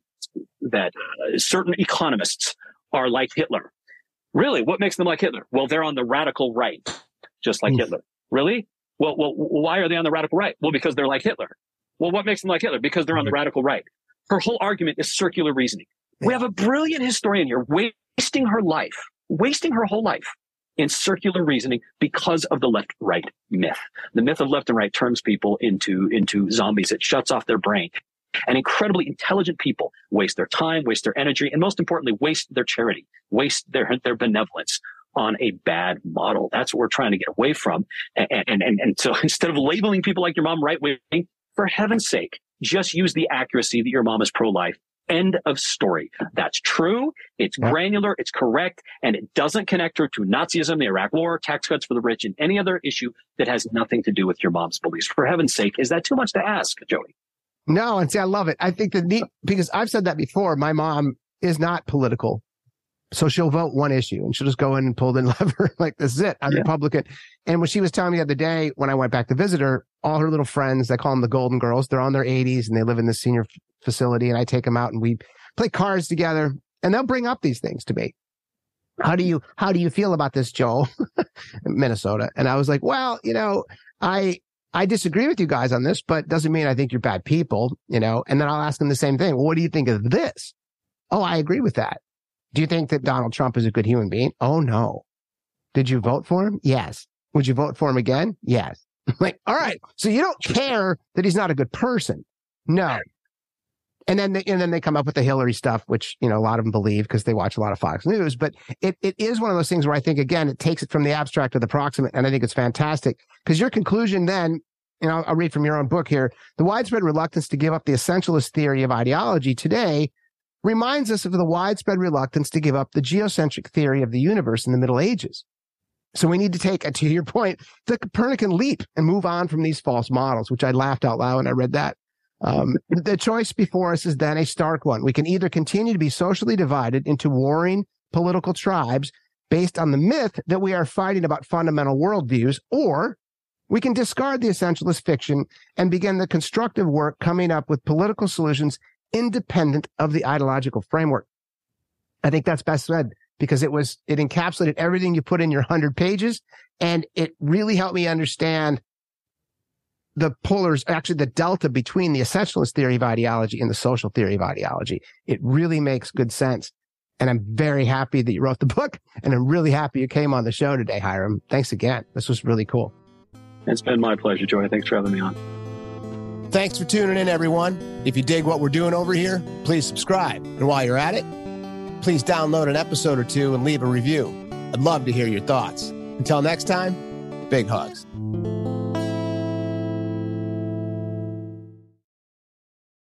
that uh, certain economists are like Hitler. Really? What makes them like Hitler? Well, they're on the radical right, just like Oof. Hitler. Really? Well, well, why are they on the radical right? Well, because they're like Hitler. Well, what makes them like Hitler? Because they're on the radical right. Her whole argument is circular reasoning. We have a brilliant historian here wasting her life, wasting her whole life in circular reasoning because of the left right myth. The myth of left and right turns people into, into zombies. It shuts off their brain. And incredibly intelligent people waste their time, waste their energy, and most importantly, waste their charity, waste their, their benevolence on a bad model. That's what we're trying to get away from. And, and, and, and so instead of labeling people like your mom right wing, for heaven's sake, just use the accuracy that your mom is pro life. End of story. That's true. It's granular. It's correct. And it doesn't connect her to Nazism, the Iraq war, tax cuts for the rich, and any other issue that has nothing to do with your mom's beliefs. For heaven's sake, is that too much to ask, Joey? No, and see, I love it. I think the neat, because I've said that before, my mom is not political. So she'll vote one issue and she'll just go in and pull the lever like this is it. I'm yeah. Republican. And when she was telling me the other day when I went back to visit her, all her little friends, they call them the Golden Girls. They're on their 80s and they live in the senior facility. And I take them out and we play cards together and they'll bring up these things to me. How do you, how do you feel about this, Joe? Minnesota. And I was like, well, you know, I, I disagree with you guys on this, but doesn't mean I think you're bad people, you know? And then I'll ask them the same thing. Well, what do you think of this? Oh, I agree with that. Do you think that Donald Trump is a good human being? Oh, no. Did you vote for him? Yes. Would you vote for him again? Yes. like, all right. So you don't care that he's not a good person. No. And then, they, and then they come up with the Hillary stuff, which, you know, a lot of them believe because they watch a lot of Fox News. But it, it is one of those things where I think, again, it takes it from the abstract to the proximate. And I think it's fantastic because your conclusion then, you know, I'll read from your own book here. The widespread reluctance to give up the essentialist theory of ideology today reminds us of the widespread reluctance to give up the geocentric theory of the universe in the Middle Ages. So we need to take, to your point, the Copernican leap and move on from these false models, which I laughed out loud when I read that. Um, the choice before us is then a stark one. We can either continue to be socially divided into warring political tribes based on the myth that we are fighting about fundamental worldviews, or we can discard the essentialist fiction and begin the constructive work coming up with political solutions independent of the ideological framework. I think that's best said because it was, it encapsulated everything you put in your hundred pages and it really helped me understand the pullers, actually the delta between the essentialist theory of ideology and the social theory of ideology. It really makes good sense. And I'm very happy that you wrote the book and I'm really happy you came on the show today, Hyrum. Thanks again. This was really cool. It's been my pleasure, Joy. Thanks for having me on. Thanks for tuning in, everyone. If you dig what we're doing over here, please subscribe. And while you're at it, please download an episode or two and leave a review. I'd love to hear your thoughts. Until next time, big hugs.